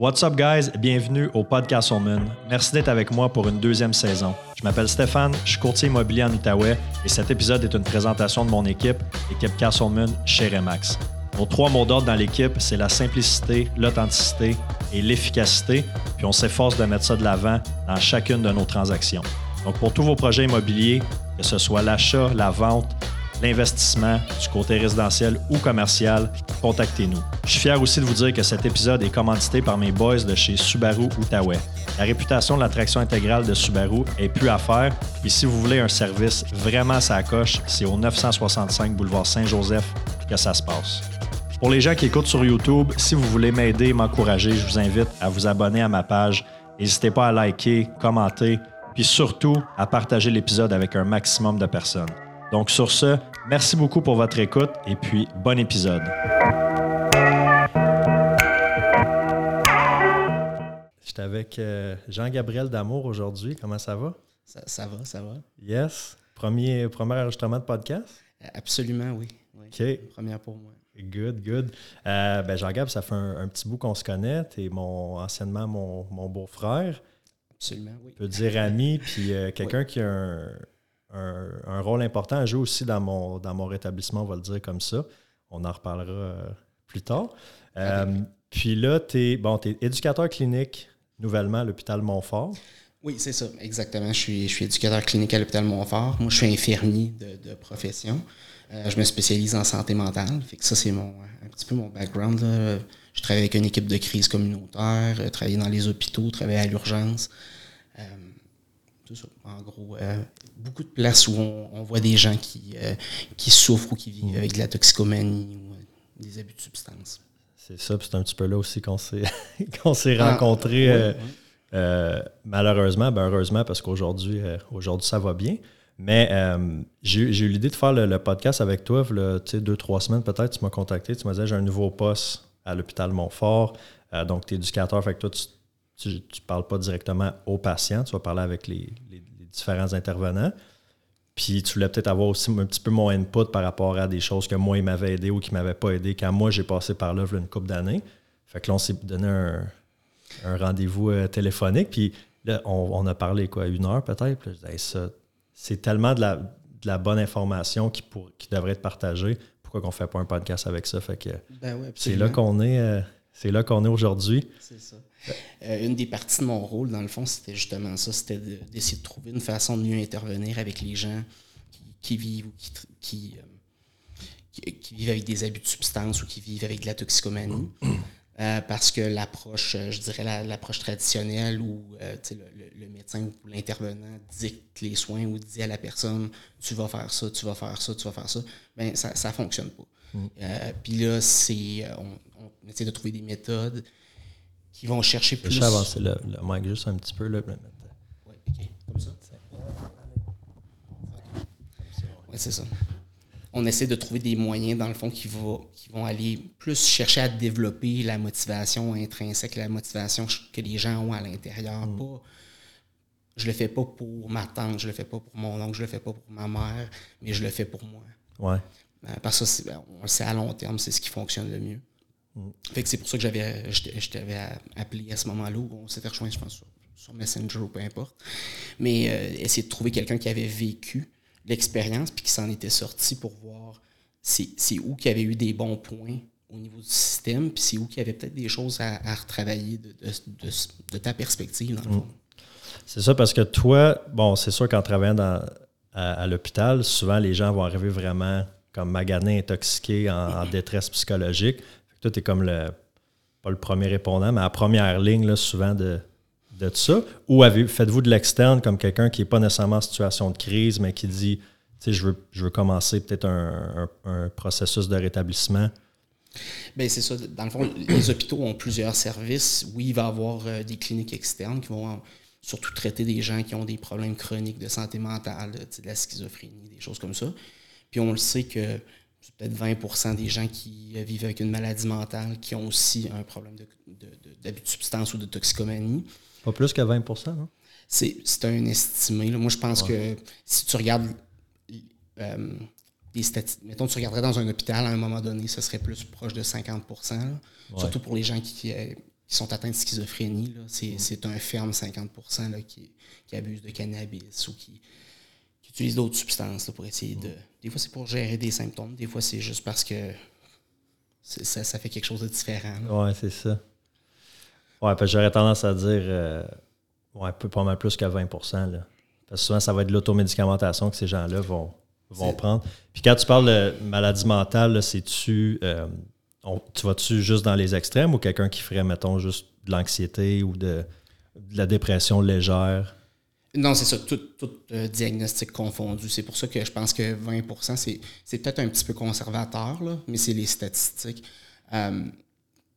What's up, guys? Bienvenue au Podcast Moon. Merci d'être avec moi pour une deuxième saison. Je m'appelle Stéphane, je suis courtier immobilier en Outaouais et cet épisode est une présentation de mon équipe, l'équipe Castleman chez Remax. Nos trois mots d'ordre dans l'équipe, c'est la simplicité, l'authenticité et l'efficacité, puis on s'efforce de mettre ça de l'avant dans chacune de nos transactions. Donc, pour tous vos projets immobiliers, que ce soit l'achat, la vente, l'investissement, du côté résidentiel ou commercial, contactez-nous. Je suis fier aussi de vous dire que cet épisode est commandité par mes boys de chez Subaru Outaouais. La réputation de l'attraction intégrale de Subaru est plus à faire. Et si vous voulez un service vraiment sa coche, c'est au 965 boulevard Saint-Joseph que ça se passe. Pour les gens qui écoutent sur YouTube, si vous voulez m'aider et m'encourager, je vous invite à vous abonner à ma page. N'hésitez pas à liker, commenter, puis surtout à partager l'épisode avec un maximum de personnes. Donc sur ce, merci beaucoup pour votre écoute et puis bon épisode. J'étais avec euh, Jean-Gabriel Damour aujourd'hui. Comment ça va? Ça, va, ça va. Yes. Premier, premier enregistrement de podcast? Absolument, oui. OK. Première pour moi. Good, good. Euh, ben Jean-Gab, ça fait un, petit bout qu'on se connaît. Tu es mon, anciennement mon, beau-frère. Absolument, oui. On peut dire ami, puis euh, quelqu'un qui a un, un, rôle important à jouer aussi dans mon, dans mon rétablissement, on va le dire comme ça. On en reparlera euh, plus tard. Euh, puis là, tu es, bon, es éducateur clinique nouvellement à l'hôpital Montfort. Oui, c'est ça, exactement. Je suis, je suis éducateur clinique à l'hôpital Montfort. Moi, je suis infirmier de, profession. Euh, je me spécialise en santé mentale. Fait que ça, c'est mon, un petit peu mon background. Je travaille avec une équipe de crise communautaire, travaillé dans les hôpitaux, travaillé à l'urgence. Tout ça, en gros beaucoup de places où on, voit des gens qui, euh, qui souffrent ou qui vivent avec de la toxicomanie ou euh, des abus de substances. C'est ça, c'est un petit peu là aussi qu'on s'est, qu'on s'est ah, rencontrés. Euh, malheureusement, ben heureusement, parce qu'aujourd'hui, aujourd'hui, ça va bien. Mais j'ai, eu l'idée de faire le, podcast avec toi, deux, trois semaines peut-être, tu m'as contacté, tu m'as dit j'ai un nouveau poste à l'hôpital Montfort. donc, tu es éducateur, fait que toi, tu ne parles pas directement aux patients, tu vas parler avec les, différents intervenants. Puis tu voulais peut-être avoir aussi un petit peu mon input par rapport à des choses que moi, il m'avait aidé ou qui ne m'avaient pas aidé quand moi, j'ai passé par là une couple d'années. Fait que là, on s'est donné un, rendez-vous euh, téléphonique. Puis là, on, a parlé quoi, une heure peut-être. c'est tellement de la, bonne information qui, pour, qui devrait être partagée. Pourquoi qu'on ne fait pas un podcast avec ça? Fait que ben c'est là qu'on est. Euh, c'est là qu'on est aujourd'hui. C'est ça. Euh, une des parties de mon rôle, dans le fond, c'était justement ça, c'était d'essayer de, trouver une façon de mieux intervenir avec les gens qui, vivent ou qui, euh, qui, vivent avec des abus de substances ou qui vivent avec de la toxicomanie. Euh, parce que l'approche, je dirais l'approche traditionnelle où le, médecin ou l'intervenant dicte les soins ou dit à la personne tu vas faire ça, tu vas faire ça, tu vas faire ça, ben ça ne fonctionne pas. Mm. Puis là, c'est on, on, essaie de trouver des méthodes qui vont chercher plus. Je vais avancer le, le mic juste un petit peu. Là, oui, OK. Comme ça. Oui, c'est ça. On essaie de trouver des moyens, dans le fond, qui, va, qui vont aller plus chercher à développer la motivation intrinsèque, la motivation que les gens ont à l'intérieur. Mm. Pas, je le fais pas pour ma tante, je le fais pas pour mon oncle, je le fais pas pour ma mère, mais je le fais pour moi. Ouais. Euh, parce que ben, on le sait à long terme, c'est ce qui fonctionne le mieux. Fait que c'est pour ça que j'avais, je t'avais appelé à ce moment-là, où on s'était rejoint, je pense, sur, Messenger ou peu importe. Mais euh, essayer de trouver quelqu'un qui avait vécu l'expérience puis qui s'en était sorti pour voir c'est, où qu'il y avait eu des bons points au niveau du système, puis c'est où qu'il y avait peut-être des choses à, retravailler de, ta perspective, dans le fond. C'est ça, parce que toi, bon, c'est sûr qu'en travaillant à, l'hôpital, souvent les gens vont arriver vraiment comme maganés, intoxiqués, en détresse psychologique. Toi, tu es comme le, pas le premier répondant, mais à première ligne, là, souvent de, de ça. Ou faites-vous de l'externe comme quelqu'un qui n'est pas nécessairement en situation de crise, mais qui dit, tu sais, je veux, je veux commencer peut-être un, processus de rétablissement? Bien, c'est ça. Dans le fond, les hôpitaux ont plusieurs services. Oui, il va y avoir euh, des cliniques externes qui vont surtout traiter des gens qui ont des problèmes chroniques de santé mentale, de la schizophrénie, des choses comme ça. Puis on le sait que peut-être 20% des gens qui vivent avec une maladie mentale qui ont aussi un problème d'abus de, de, substance ou de toxicomanie. Pas plus que 20% non? C'est un estimé. Moi, je pense que si tu regardes euh, les statistiques, mettons, tu regarderais dans un hôpital à un moment donné, ce serait plus proche de 50% Surtout pour les gens qui, qui sont atteints de schizophrénie. C'est un ferme 50 qui, qui abuse de cannabis ou qui, qui utilise d'autres substances pour essayer de. Des fois, c'est pour gérer des symptômes, des fois, c'est juste parce que ça, ça, fait quelque chose de différent. Oui, c'est ça. Ouais, j'aurais tendance à dire euh, ouais, pas mal plus que 20 là. Parce que souvent, ça va être l'automédicamentation que ces gens-là vont, vont prendre. Puis quand tu parles de maladie mentale, c'est-tu. Euh, tu vas-tu juste dans les extrêmes ou quelqu'un qui ferait, mettons, juste de l'anxiété ou de, la dépression légère? Non, c'est ça, tout, euh, diagnostic confondu. C'est pour ça que je pense que 20% c'est peut-être un petit peu conservateur, mais c'est les statistiques. Euh,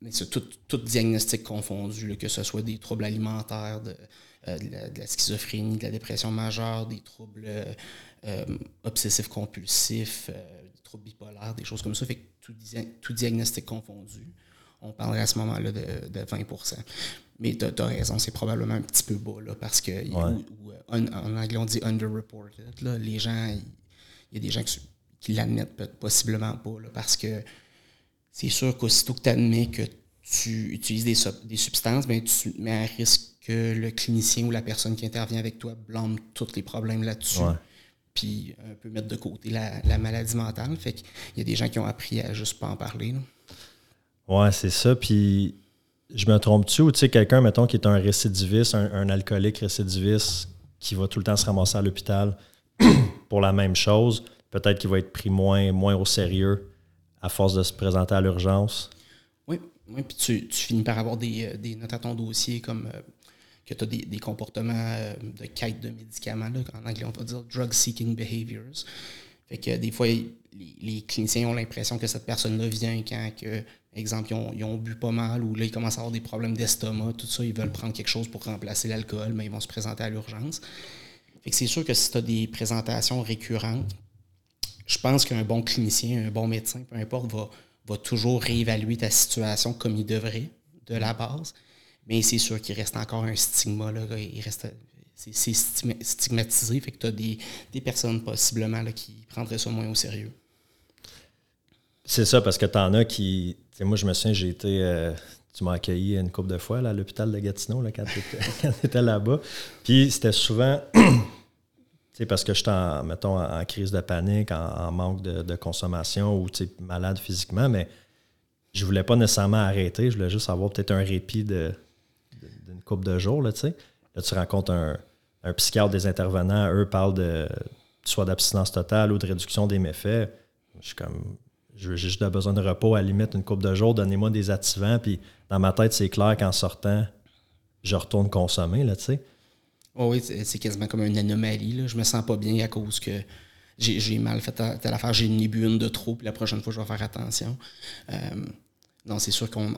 mais c'est tout, diagnostic confondu, que ce soit des troubles alimentaires, de, euh, la, schizophrénie, de la dépression majeure, des troubles obsessifs compulsifs, des troubles bipolaires, des choses comme ça. Tout, diagnostic confondu, on parlerait à ce moment-là de, 20% Mais tu as, raison, c'est probablement un petit peu bas, là, parce que, euh, en anglais, on dit underreported. Là, les gens, il y, a des gens qui, l'admettent possiblement pas, parce que c'est sûr qu'aussitôt que tu admets que tu utilises des, des substances, ben, tu mets à risque que le clinicien ou la personne qui intervient avec toi blâme tous les problèmes là-dessus puis un peu mettre de côté la, maladie mentale. Fait qu'il y a des gens qui ont appris à juste pas en parler. Ouais, c'est ça. Puis je me trompe-tu ou tu sais, quelqu'un, mettons, qui est un récidiviste, un, alcoolique récidiviste qui va tout le temps se ramasser à l'hôpital pour la même chose, peut-être qu'il va être pris moins, moins au sérieux à force de se présenter à l'urgence? Oui, oui puis tu, finis par avoir des, euh, des, notes à ton dossier comme euh, que tu as des, comportements euh, de quête de médicaments. en anglais, on va dire drug-seeking behaviors. Fait que des fois, les, cliniciens ont l'impression que cette personne-là vient quand, que, exemple, ils ont, bu pas mal ou là, ils commencent à avoir des problèmes d'estomac, tout ça, ils veulent prendre quelque chose pour remplacer l'alcool, mais ils vont se présenter à l'urgence. C'est sûr que si tu as des présentations récurrentes, je pense qu'un bon clinicien, un bon médecin, peu importe, va, va toujours réévaluer ta situation comme il devrait, de la base. Mais c'est sûr qu'il reste encore un stigma. C'est, stigmatisé. Fait que tu as des, personnes possiblement là, qui prendraient ça moins au sérieux. C'est ça, parce que tu en as qui. Moi, je me souviens, j'ai été. Euh, tu m'as accueilli une couple de fois à l'hôpital de Gatineau quand tu étais, là-bas. Puis c'était souvent. parce que j'étais en, mettons, en, crise de panique, en, manque de, de, consommation ou malade physiquement, mais je voulais pas nécessairement arrêter. Je voulais juste avoir peut-être un répit de, couple de jours, là, tu sais. Là, tu rencontres un, un, psychiatre des intervenants, eux parlent de soit d'abstinence totale ou de réduction des méfaits. Je suis comme, j'ai juste besoin de repos, à la limite, une couple de jours, donnez-moi des activants, puis dans ma tête, c'est clair qu'en sortant, je retourne consommer, là, tu sais. oui, c'est quasiment comme une anomalie, là. Je me sens pas bien à cause que j'ai mal fait telle affaire, j'ai une de trop, puis la prochaine fois, je vais faire attention. Euh, non, c'est sûr qu'on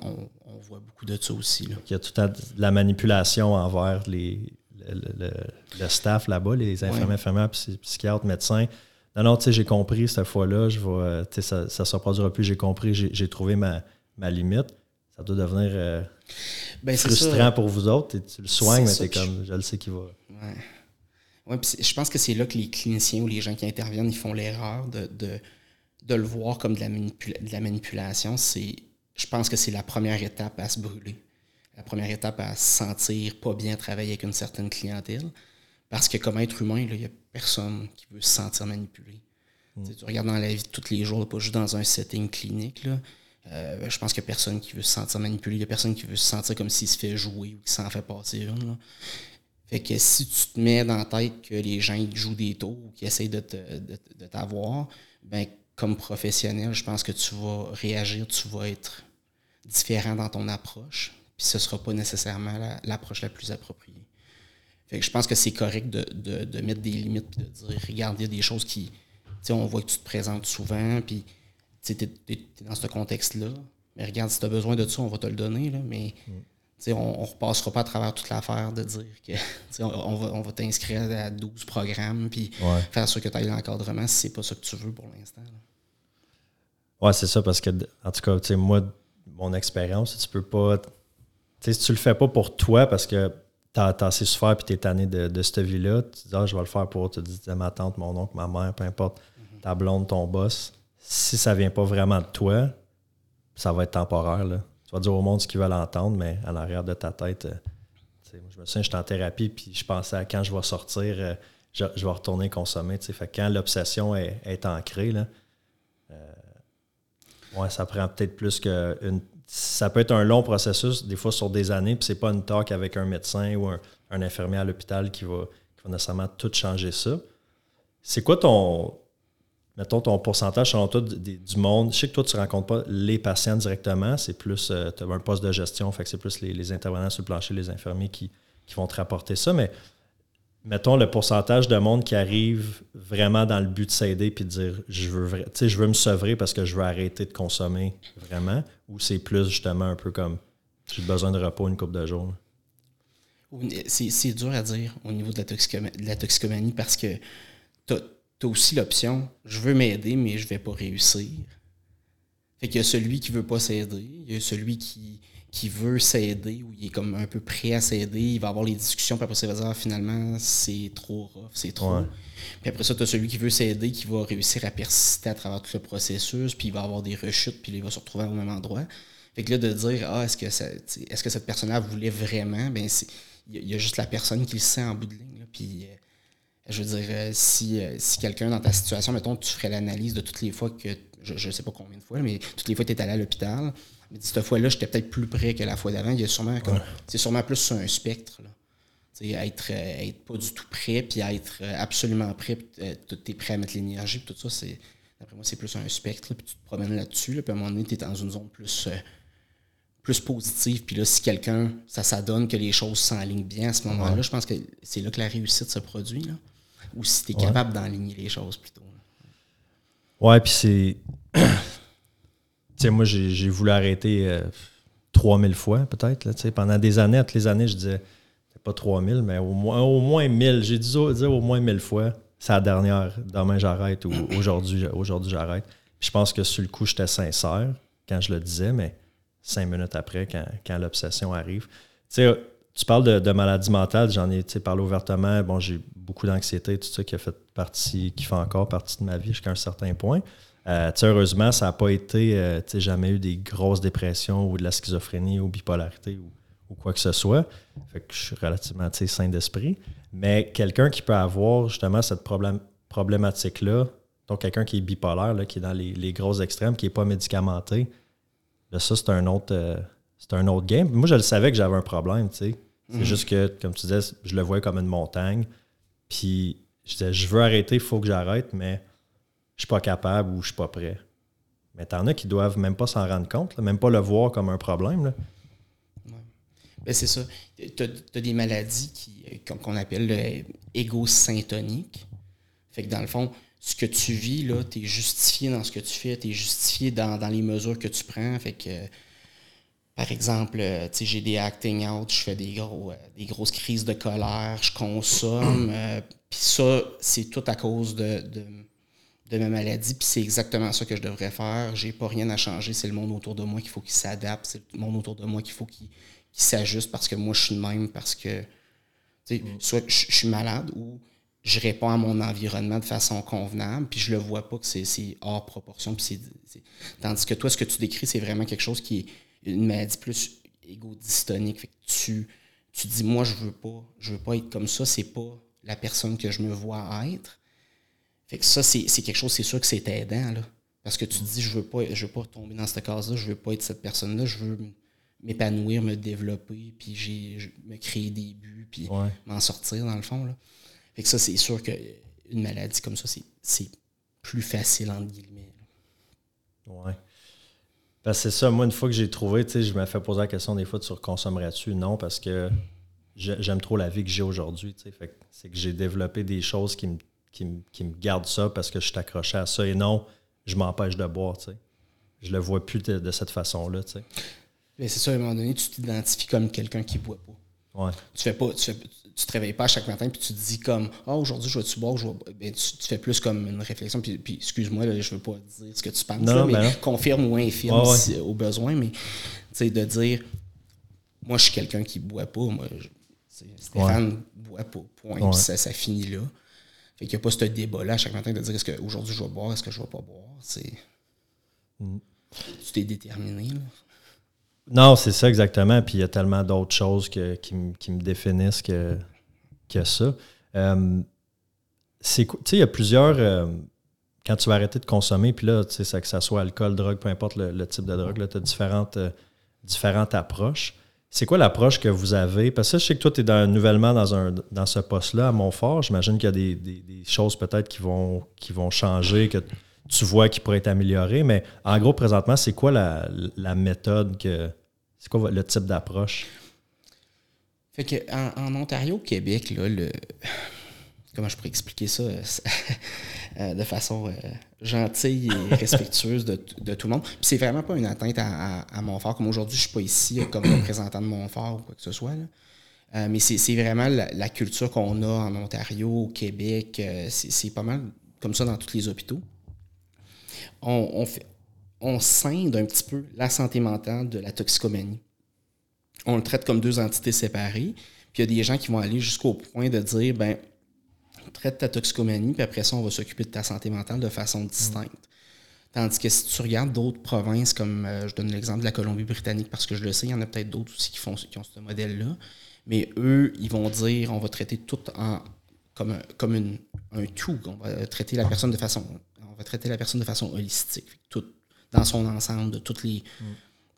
voit beaucoup de ça aussi. Là. Il y a toute la manipulation envers les, le, staff là-bas, les infirmières, infirmières, psychiatres, médecins. Non, non, tu sais, j'ai compris cette fois-là, je vais, ça ne se reproduira plus, j'ai compris, j'ai trouvé ma, limite. Ça doit devenir euh, ben, frustrant pour vous autres. Tu le soignes, mais tu comme, je le sais qu'il va. Ouais. Ouais, je pense que c'est là que les cliniciens ou les gens qui interviennent, ils font l'erreur de, de, le voir comme de la, de la manipulation. C'est je pense que c'est la première étape à se brûler. La première étape à se sentir pas bien travailler avec une certaine clientèle. Parce que comme être humain, il n'y a personne qui veut se sentir manipulé. Mm. Tu regardes dans la vie de tous les jours, pas juste dans un setting clinique. Euh, je pense qu'il n'y a personne qui veut se sentir manipulé. Il n'y a personne qui veut se sentir comme s'il se fait jouer ou qu'il s'en fait passer une. Fait que si tu te mets dans la tête que les gens ils jouent des tours ou qu'ils essayent de, t'avoir, ben comme professionnel, je pense que tu vas réagir, tu vas être différent dans ton approche, puis ce ne sera pas nécessairement l'approche la, plus appropriée. Fait que je pense que c'est correct de, mettre des limites et de dire regarde, il y a des choses qui. On voit que tu te présentes souvent, puis tu es, dans ce contexte-là. Mais regarde, si tu as besoin de ça, on va te le donner. Là, mais mm. on ne repassera pas à travers toute l'affaire de dire que on va, on va t'inscrire à 12 programmes, puis faire sûr que tu ailles l'encadrement si c'est pas ça que tu veux pour l'instant. Ouais, c'est ça, parce que, en tout cas, moi, mon expérience, tu peux pas. si tu le fais pas pour toi parce que tu as, assez souffert et tu es tanné de, de cette vie-là, tu dis, ah, je vais le faire pour, tu dis, ma tante, mon oncle, ma mère, peu importe, ta blonde, ton boss. Si ça vient pas vraiment de toi, ça va être temporaire. Là. Tu vas dire au monde ce qu'ils veulent entendre, mais à l'arrière de ta tête, euh, je me souviens, j'étais en thérapie, puis je pensais à quand je vais sortir, euh, je, vais retourner consommer. Fait quand l'obsession est, est, ancrée, là, ouais, ça prend peut-être plus qu'une. Ça peut être un long processus, des fois sur des années, puis c'est pas une talk avec un médecin ou un, infirmier à l'hôpital qui va, nécessairement tout changer ça. C'est quoi ton, mettons, ton pourcentage selon toi du, monde? Je sais que toi, tu ne rencontres pas les patients directement, c'est plus, euh, tu as un poste de gestion, fait que c'est plus les, intervenants sur le plancher, les infirmiers qui, vont te rapporter ça, mais mettons le pourcentage de monde qui arrive vraiment dans le but de s'aider puis de dire je veux je veux me sevrer parce que je veux arrêter de consommer vraiment ou c'est plus justement un peu comme j'ai besoin de repos une coupe de jours c'est dur à dire au niveau de la, toxicomanie parce que tu as, aussi l'option je veux m'aider, mais je vais pas réussir. Fait qu'il y a celui qui veut pas s'aider, il y a celui qui, qui veut s'aider ou il est comme un peu prêt à s'aider, il va avoir les discussions, puis après ça, il va dire ah, finalement, c'est trop rough, c'est trop. Puis après ça, tu as celui qui veut s'aider, qui va réussir à persister à travers tout le processus, puis il va avoir des rechutes, puis il va se retrouver au même endroit. Fait que là, de dire Ah, est-ce que, est-ce que cette personne-là voulait vraiment ben Il y, a juste la personne qui le sent en bout de ligne. puis. Euh, je veux dire, euh, si, euh, si quelqu'un dans ta situation, mettons, tu ferais l'analyse de toutes les fois que, je ne sais pas combien de fois, mais toutes les fois que tu es allé à l'hôpital, mais cette fois-là, j'étais peut-être plus près que la fois d'avant. Il y a sûrement c'est sûrement plus sur un spectre. Là. Être, euh, être pas du tout prêt, puis être absolument prêt, tu es prêt à mettre l'énergie, tout ça, c'est. D'après moi, c'est plus un spectre, puis tu te promènes là-dessus, puis à un moment donné, tu es dans une zone plus plus positive. Puis là, si quelqu'un, ça s'adonne que les choses s'enlignent bien à ce moment-là, je pense que c'est là que la réussite se produit. Là ou si tu es capable d'enligner les choses plutôt. Ouais, puis c'est. tu sais, moi, j'ai voulu arrêter 3000 euh, fois, peut-être. Pendant des années, toutes les années, je disais, pas 3000, mais au moins, au moins 1000. J'ai dit au moins 1000 fois. C'est la dernière. Demain, j'arrête ou aujourd'hui, aujourd'hui j'arrête. je pense que sur le coup, j'étais sincère quand je le disais, mais cinq minutes après, quand, quand l'obsession arrive. Tu sais, tu parles de, de maladie mentale, j'en ai parlé ouvertement. Bon, j'ai beaucoup d'anxiété, tout ça qui a fait partie, qui fait encore partie de ma vie jusqu'à un certain point. Euh, heureusement, ça n'a pas été, euh, jamais eu des grosses dépressions ou de la schizophrénie ou bipolarité ou, quoi que ce soit. Fait que je suis relativement sain d'esprit. Mais quelqu'un qui peut avoir justement cette problématique-là, donc quelqu'un qui est bipolaire, là, qui est dans les, les gros extrêmes, qui n'est pas médicamenté, ça, c'est un autre. Euh, c'est un autre game. Moi, je le savais que j'avais un problème, tu sais. C'est mhm. juste que, comme tu disais, je le voyais comme une montagne. Puis je disais, je veux arrêter, il faut que j'arrête, mais je suis pas capable ou je suis pas prêt. Mais t'en as qui doivent même pas s'en rendre compte, même pas le voir comme un problème. Là. Ben, c'est ça. Tu as, des maladies euh, qu'on appelle euh, égosyntoniques. Fait que dans le fond, ce que tu vis, là, tu es justifié dans ce que tu fais, tu es justifié dans, dans, les mesures que tu prends. Fait que par exemple, euh, j'ai des acting out, je fais des, gros, euh, des grosses crises de colère, je consomme. Euh, puis ça, c'est tout à cause de, de, ma maladie. Puis c'est exactement ça que je devrais faire. J'ai pas rien à changer. C'est le monde autour de moi qu'il faut qu'il s'adapte. C'est le monde autour de moi qu'il faut qu'il s'ajuste parce que moi, je suis le même parce que mm. soit je suis malade ou je réponds à mon environnement de façon convenable, puis je le vois pas que c'est hors proportion. Puis Tandis que toi, ce que tu décris, c'est vraiment quelque chose qui est une maladie plus égo-dystonique. Fait que tu, tu dis, moi, je veux pas, je veux pas être comme ça, c'est pas la personne que je me vois être. Fait que ça, c'est quelque chose, c'est sûr que c'est aidant, là. Parce que tu te dis, je veux pas, je veux pas tomber dans cette case-là, je veux pas être cette personne-là, je veux m'épanouir, me développer, puis j'ai me créer des buts, puis m'en sortir, dans le fond, là. Fait que ça, c'est sûr qu'une maladie comme ça, c'est plus facile, entre guillemets. Ouais. Ben, c'est ça. Moi, une fois que j'ai trouvé, je me fais poser la question des fois, tu consommerais-tu? Non, parce que j'aime trop la vie que j'ai aujourd'hui. C'est que j'ai développé des choses qui me, qui, me, gardent ça parce que je suis accroché à ça. Et non, je m'empêche de boire. sais. Je le vois plus de, cette façon-là. C'est ça, à un moment donné, tu t'identifies comme quelqu'un qui boit pas. Ouais. Tu fais pas. Tu fais, tu te réveilles pas chaque matin puis tu te dis comme ah aujourd'hui je vais-tu boire je ben, tu, fais plus comme une réflexion puis, excuse-moi là, je veux pas dire ce que tu penses mais ben confirme ou infirme au besoin mais tu sais de dire moi je suis quelqu'un qui boit pas moi Stéphane ne boit pas point ça, ça finit là. Fait qu'il n'y a pas ce débat là chaque matin de dire est-ce qu'aujourd'hui je vais boire est-ce que je vais pas boire c'est mm. tu t'es déterminé là Non, c'est ça exactement. Puis il y a tellement d'autres choses que, qui, me définissent que, que ça. C'est tu sais, il y a plusieurs. Quand tu vas arrêter de consommer, puis là, tu sais, que ça soit alcool, drogue, peu importe le, type de drogue, tu as différentes, euh, différentes approches. C'est quoi l'approche que vous avez? Parce que je sais que toi, tu es nouvellement dans, un, dans ce poste-là à Montfort. J'imagine qu'il y a des, des, choses peut-être qui vont, qui vont changer, tu vois qui pourraient être améliorées. Mais en gros, présentement, c'est quoi la, la, méthode que. C'est quoi le type d'approche? Fait que en, Ontario, Québec, là, le. Comment je pourrais expliquer ça euh, de façon euh, gentille et respectueuse de, tout le monde. Puis c'est vraiment pas une atteinte à, à, Montfort. Comme aujourd'hui, je suis pas ici comme représentant de Montfort ou quoi que ce soit. Euh, mais c'est vraiment la, culture qu'on a en Ontario, au Québec. c'est pas mal comme ça dans tous les hôpitaux. On, fait, scinde un petit peu la santé mentale de la toxicomanie. On le traite comme deux entités séparées. Puis il y a des gens qui vont aller jusqu'au point de dire ben traite ta toxicomanie, puis après ça, on va s'occuper de ta santé mentale de façon distincte. Tandis que si tu regardes d'autres provinces, comme euh, je donne l'exemple de la Colombie-Britannique, parce que je le sais, il y en a peut-être d'autres aussi qui, font, qui ont ce modèle-là, mais eux, ils vont dire on va traiter tout comme, un tout. On va traiter la personne de façon on va traiter la personne de façon holistique, tout dans son ensemble, de toutes les. Mm.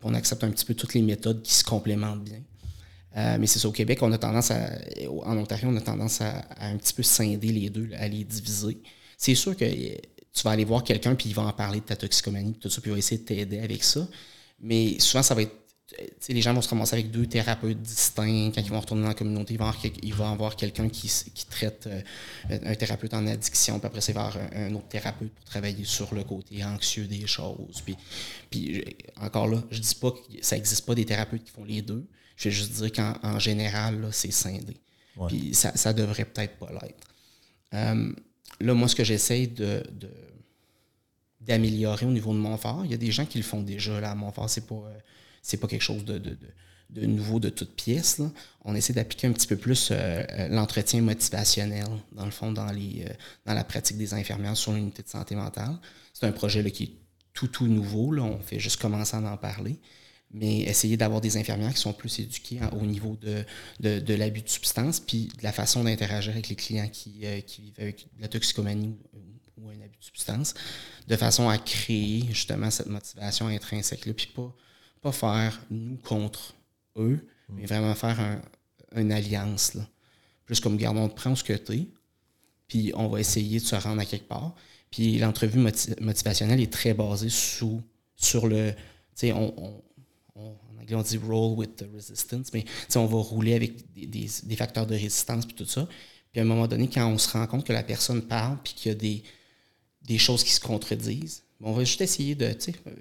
On accepte un petit peu toutes les méthodes qui se complémentent bien. Euh, mais c'est ça, au Québec, on a tendance à, en Ontario, on a tendance à, un petit peu scinder les deux, à les diviser. C'est sûr que euh, tu vas aller voir quelqu'un, puis il va en parler de ta toxicomanie, tout ça, puis il va essayer de t'aider avec ça. Mais souvent, ça va être. Les gens vont se ramasser avec deux thérapeutes distincts. Quand ils vont retourner dans la communauté, ils vont avoir, ils vont avoir quelqu'un qui, qui, traite euh, un thérapeute en addiction, puis après, c'est vers un, autre thérapeute pour travailler sur le côté anxieux des choses. Puis, puis encore là, je dis pas que ça n'existe pas des thérapeutes qui font les deux. Je vais juste dire qu'en général, c'est scindé. Puis ça, ça devrait peut-être pas l'être. Euh, là, moi, ce que j'essaie de, d'améliorer au niveau de Montfort, il y a des gens qui le font déjà là, à Montfort. C'est pas, c'est pas quelque chose de, de, nouveau de toute pièce. On essaie d'appliquer un petit peu plus euh, euh, l'entretien motivationnel, dans le fond, dans, les, dans la pratique des infirmières sur l'unité de santé mentale. C'est un projet là, qui est tout, tout nouveau. Là. On fait juste commencer à en parler mais essayer d'avoir des infirmières qui sont plus éduquées au niveau de, de, l'abus de substance, puis de la façon d'interagir avec les clients qui, euh, qui, vivent avec la toxicomanie ou, un abus de substance, de façon à créer justement cette motivation intrinsèque-là, puis pas, pas faire nous contre eux, mais mm. vraiment faire un, une alliance. Là. Plus comme, gardons on te prend ce que tu es, puis on va essayer de se rendre à quelque part. Puis l'entrevue motivationnelle est très basée sous, sur le... Tu sais, on en anglais on dit roll with the resistance, mais on va rouler avec des, facteurs de résistance puis tout ça. Puis à un moment donné, quand on se rend compte que la personne parle puis qu'il y a des, des choses qui se contredisent, on va juste essayer de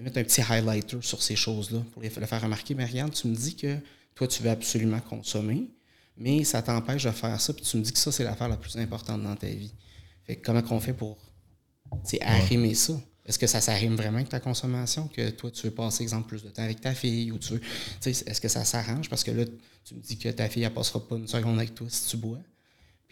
mettre un petit highlighter sur ces choses-là pour les, le faire remarquer. Mais regarde, tu me dis que toi, tu veux absolument consommer, mais ça t'empêche de faire ça, puis tu me dis que ça, c'est l'affaire la plus importante dans ta vie. Fait comment qu'on fait pour arrimer ça? Est-ce que ça s'arrime vraiment avec ta consommation, que toi, tu veux passer, exemple, plus de temps avec ta fille ou tu veux. Est-ce que ça s'arrange? Parce que là, tu me dis que ta fille, elle passera pas une seconde avec toi si tu bois.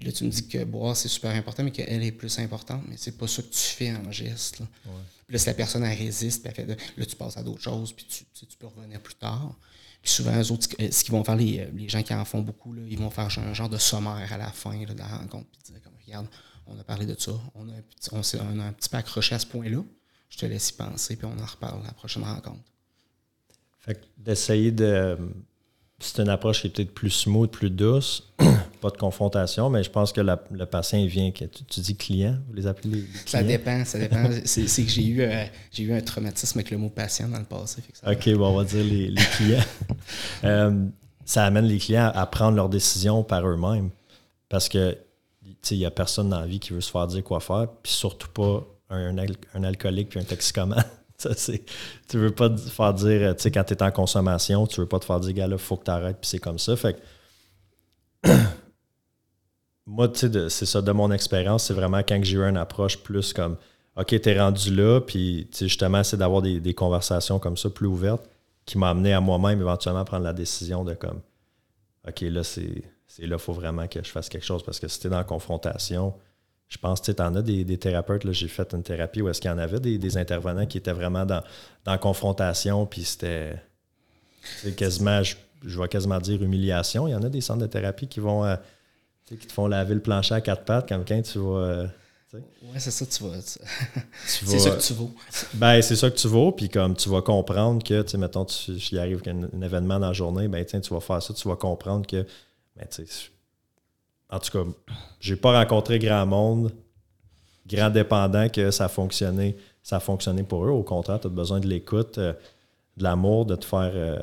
Puis là, tu me dis que boire, c'est super important, mais qu'elle est plus importante. Mais c'est pas ça que tu fais en geste. Là. Puis là, si la personne, elle résiste, puis elle fait, là, tu passes à d'autres choses, puis tu, tu peux revenir plus tard. Puis souvent, eux autres, ce qu'ils vont faire, les, les, gens qui en font beaucoup, là, ils vont faire un genre de sommaire à la fin de la rencontre, puis dire, comme, regarde, on a parlé de ça, on a un petit, on, a un petit peu accroché à ce point-là je te laisse y penser, puis on en reparle la prochaine rencontre. Fait d'essayer de. C'est une approche qui est peut-être plus smooth, plus douce, pas de confrontation, mais je pense que le patient vient. Que, tu, dis client, vous les appelez les, clients? Ça dépend, ça dépend. c'est, que j'ai eu, euh, j'ai eu un traumatisme avec le mot patient dans le passé. OK, bon, on va dire les, clients. Euh, ça amène les clients à prendre leurs décisions par eux-mêmes. Parce que il n'y a personne dans la vie qui veut se faire dire quoi faire, puis surtout pas un, alcoolique puis un toxicomane. tu veux pas te faire dire, tu sais, quand tu es en consommation, tu veux pas te faire dire, gars, là, faut que tu arrêtes, puis c'est comme ça. Fait moi, tu sais, c'est ça, de mon expérience, c'est vraiment quand j'ai eu une approche plus comme, OK, t'es rendu là, puis justement, c'est d'avoir des, conversations comme ça plus ouvertes qui m'a amené à moi-même éventuellement prendre la décision de comme, OK, là, c'est là, il faut vraiment que je fasse quelque chose parce que si t'es dans la confrontation, je pense tu en as des, thérapeutes. J'ai fait une thérapie où est-ce qu'il y en avait des, intervenants qui étaient vraiment dans, dans confrontation, puis c'était. quasiment, je, je vais quasiment dire humiliation. Il y en a des centres de thérapie qui vont euh, tu sais, qui te font laver le plancher à quatre pattes, comme quand tu vas. euh, tu sais, Ouais, c'est ça, tu vas. tu- c'est ça que tu vaux. Ben, c'est ça que tu vas, puis comme tu vas comprendre que, tu sais, mettons, tu, il arrive qu'un un événement dans la journée, ben, tiens, tu vas faire ça, tu vas comprendre que, ben, tu sais, en tout cas, j'ai pas rencontré grand monde, grand dépendant, que ça a fonctionné, ça a fonctionné pour eux. Au contraire, tu as besoin de l'écoute, euh, de l'amour, de te faire, euh,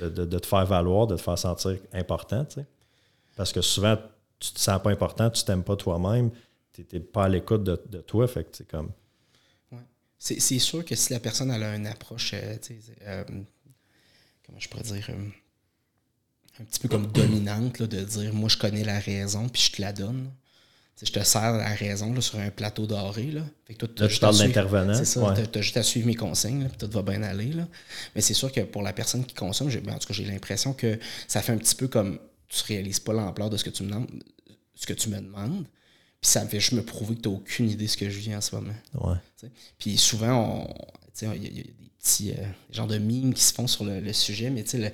de, de- de te faire valoir, de te faire sentir important, tu sais. Parce que souvent, tu te sens pas important, tu t'aimes pas toi-même, tu n'es pas à l'écoute de, de toi, fait que c'est comme, C'est c'est sûr que si la personne elle a une approche, euh, tu sais, euh, comment je pourrais dire, euh, un petit peu comme dominante, là, de dire moi je connais la raison puis je te la donne. Tu sais, je te sers la raison là, sur un plateau doré. Là. Fait que toi, t'as Là, tu parles d'intervenant, C'est ça, ouais. t'as- t'as juste à suivre mes consignes, puis tout va bien aller. Là. Mais c'est sûr que pour la personne qui consomme, ben, en tout cas, j'ai l'impression que ça fait un petit peu comme tu réalises pas l'ampleur de ce que tu me demandes, ce que tu me demandes. Puis ça me fait juste me prouver que tu n'as aucune idée de ce que je vis en ce moment. ouais. Puis souvent, il y, a- il y a des petits euh, genres de mimes qui se font sur le, le sujet, mais le-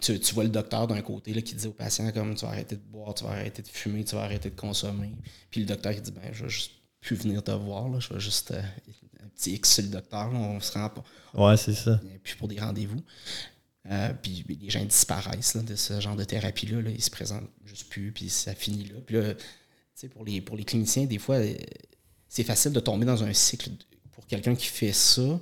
tu, tu vois le docteur d'un côté là, qui dit au patient comme tu vas arrêter de boire, tu vas arrêter de fumer, tu vas arrêter de consommer. Puis le docteur qui dit ben je vais juste plus venir te voir, là, je vais juste euh, un petit X sur le docteur, là, on se rend pas. Ouais, c'est ça. Puis pour des rendez-vous. Euh, puis les gens disparaissent de ce genre de thérapie-là. là. ils se présentent juste plus, puis ça finit là. Puis là, pour les, pour les cliniciens, des fois, euh, c'est facile de tomber dans un cycle. Pour quelqu'un qui fait ça,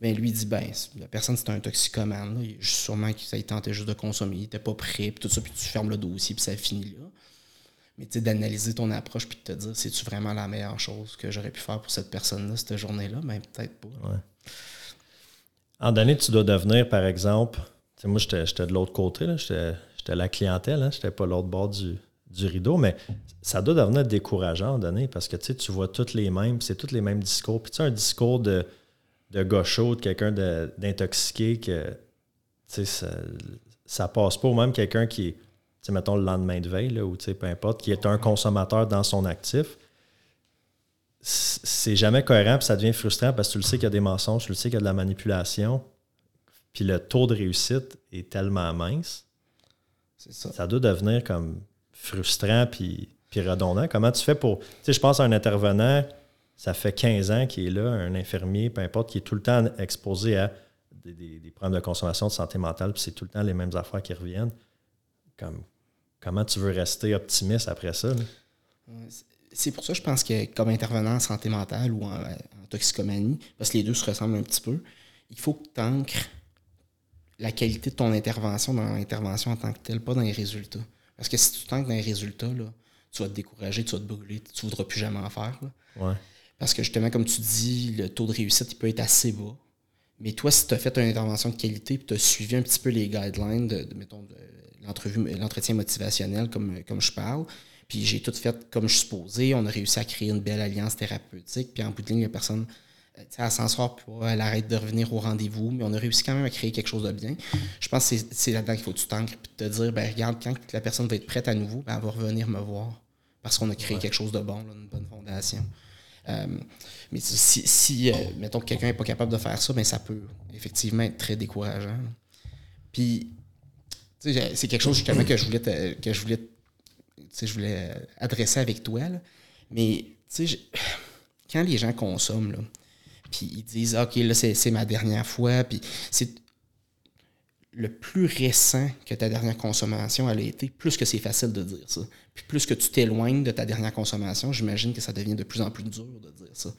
ben lui dit ben la personne c'est un toxicomane. Là. Il- Sûrement que ça il tentait juste de consommer, il était pas prêt, puis tout ça, puis tu fermes le dossier, puis ça finit là. Mais tu sais, d'analyser ton approche puis de te dire c'est-tu vraiment la meilleure chose que j'aurais pu faire pour cette personne-là, cette journée-là? Ben peut-être pas. En donné, tu dois devenir, par exemple, moi, j'étais de l'autre côté, j'étais la clientèle, hein, j'étais pas l'autre bord du, du rideau, mais ça doit devenir décourageant en donné parce que tu vois toutes les mêmes, c'est tous les mêmes discours. Puis tu un discours de, de gaucho, de quelqu'un d'intoxiqué, que ça, ça passe pas, ou même quelqu'un qui est, mettons le lendemain de veille, ou peu importe, qui est un consommateur dans son actif c'est jamais cohérent, puis ça devient frustrant parce que tu le sais qu'il y a des mensonges, tu le sais qu'il y a de la manipulation, puis le taux de réussite est tellement mince, C'est ça. ça doit devenir comme frustrant puis, puis redondant. Comment tu fais pour. Tu sais, je pense à un intervenant, ça fait 15 ans qu'il est là, un infirmier, peu importe, qui est tout le temps exposé à des, des- des problèmes de consommation, de santé mentale, puis c'est tout le temps les mêmes affaires qui reviennent. Comme, comment tu veux rester optimiste après ça? là? C'est pour ça que je pense que comme intervenant en santé mentale ou en, en toxicomanie, parce que les deux se ressemblent un petit peu, il faut que tu ancres la qualité de ton intervention dans l'intervention en tant que telle, pas dans les résultats. Parce que si tu t'ancres dans les résultats, là, tu vas te décourager, tu vas te brûler, tu ne voudras plus jamais en faire. Ouais. Parce que justement, comme tu dis, le taux de réussite il peut être assez bas. Mais toi, si tu as fait une intervention de qualité et tu as suivi un petit peu les guidelines de, de, mettons, de l'entrevue, l'entretien motivationnel, comme, comme je parle, puis j'ai tout fait comme je suis supposé, on a réussi à créer une belle alliance thérapeutique, puis en bout de ligne, la personne, euh, elle s'en sort pas, elle arrête de revenir au rendez-vous, mais on a réussi quand même à créer quelque chose de bien. Je pense que c'est, là-dedans qu'il faut que tu t'ancres, puis te dire, ben regarde, quand la personne va être prête à nouveau, ben, elle va revenir me voir, parce qu'on a créé quelque chose de bon, là, une bonne fondation. Euh, mais si, si euh, mettons que quelqu'un n'est pas capable de faire ça, ben ça peut effectivement être très décourageant. Puis, c'est quelque chose justement que je voulais, te- que je voulais, je voulais adresser avec toi. là. Mais, tu sais, j'ai- quand les gens consomment, là, puis ils disent, OK, là, c'est ma dernière fois, puis c'est le plus récent que ta dernière consommation a été, plus que c'est facile de dire ça. Puis plus que tu t'éloignes de ta dernière consommation, j'imagine que ça devient de plus en plus dur de dire ça.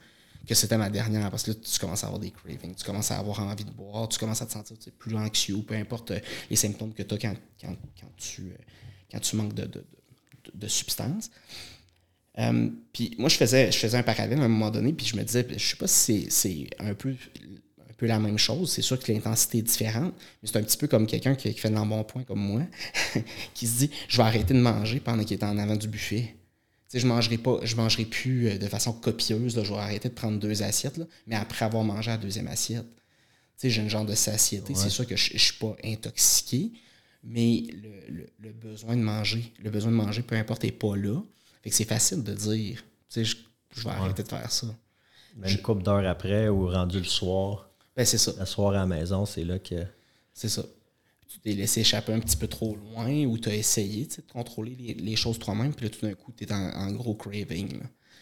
Que c'était ma dernière, parce que là, tu commences à avoir des cravings, tu commences à avoir envie de boire, tu commences à te sentir tu plus anxieux, peu importe euh, les symptômes que tu as quand, quand, quand tu, euh, quand tu manques de, de, de, de substances. Euh, puis moi, je faisais, je faisais un parallèle à un moment donné, puis je me disais, je sais pas si c'est- un peu, un peu la même chose. C'est sûr que l'intensité est différente, mais c'est un petit peu comme quelqu'un qui, qui fait de l'embonpoint comme moi, qui se dit, je vais arrêter de manger pendant qu'il est en avant du buffet. Je mangerai pas, je mangerai plus euh, de façon copieuse. là. je vais arrêter de prendre deux assiettes, là, mais après avoir mangé la deuxième assiette. J'ai un genre de satiété. C'est sûr que je, je suis pas intoxiqué, mais le, le- le besoin de manger, le besoin de manger, peu importe, n'est pas là. Fait que c'est facile de dire, tu sais, je, je vais arrêter de faire ça. Mais une couple d'heures après ou rendu le soir, Ben, c'est ça. le soir à la maison, c'est là que. C'est ça. t'es laissé échapper un petit peu trop loin ou tu as essayé de contrôler les, choses toi-même, puis là, tout d'un coup, tu es en, gros craving.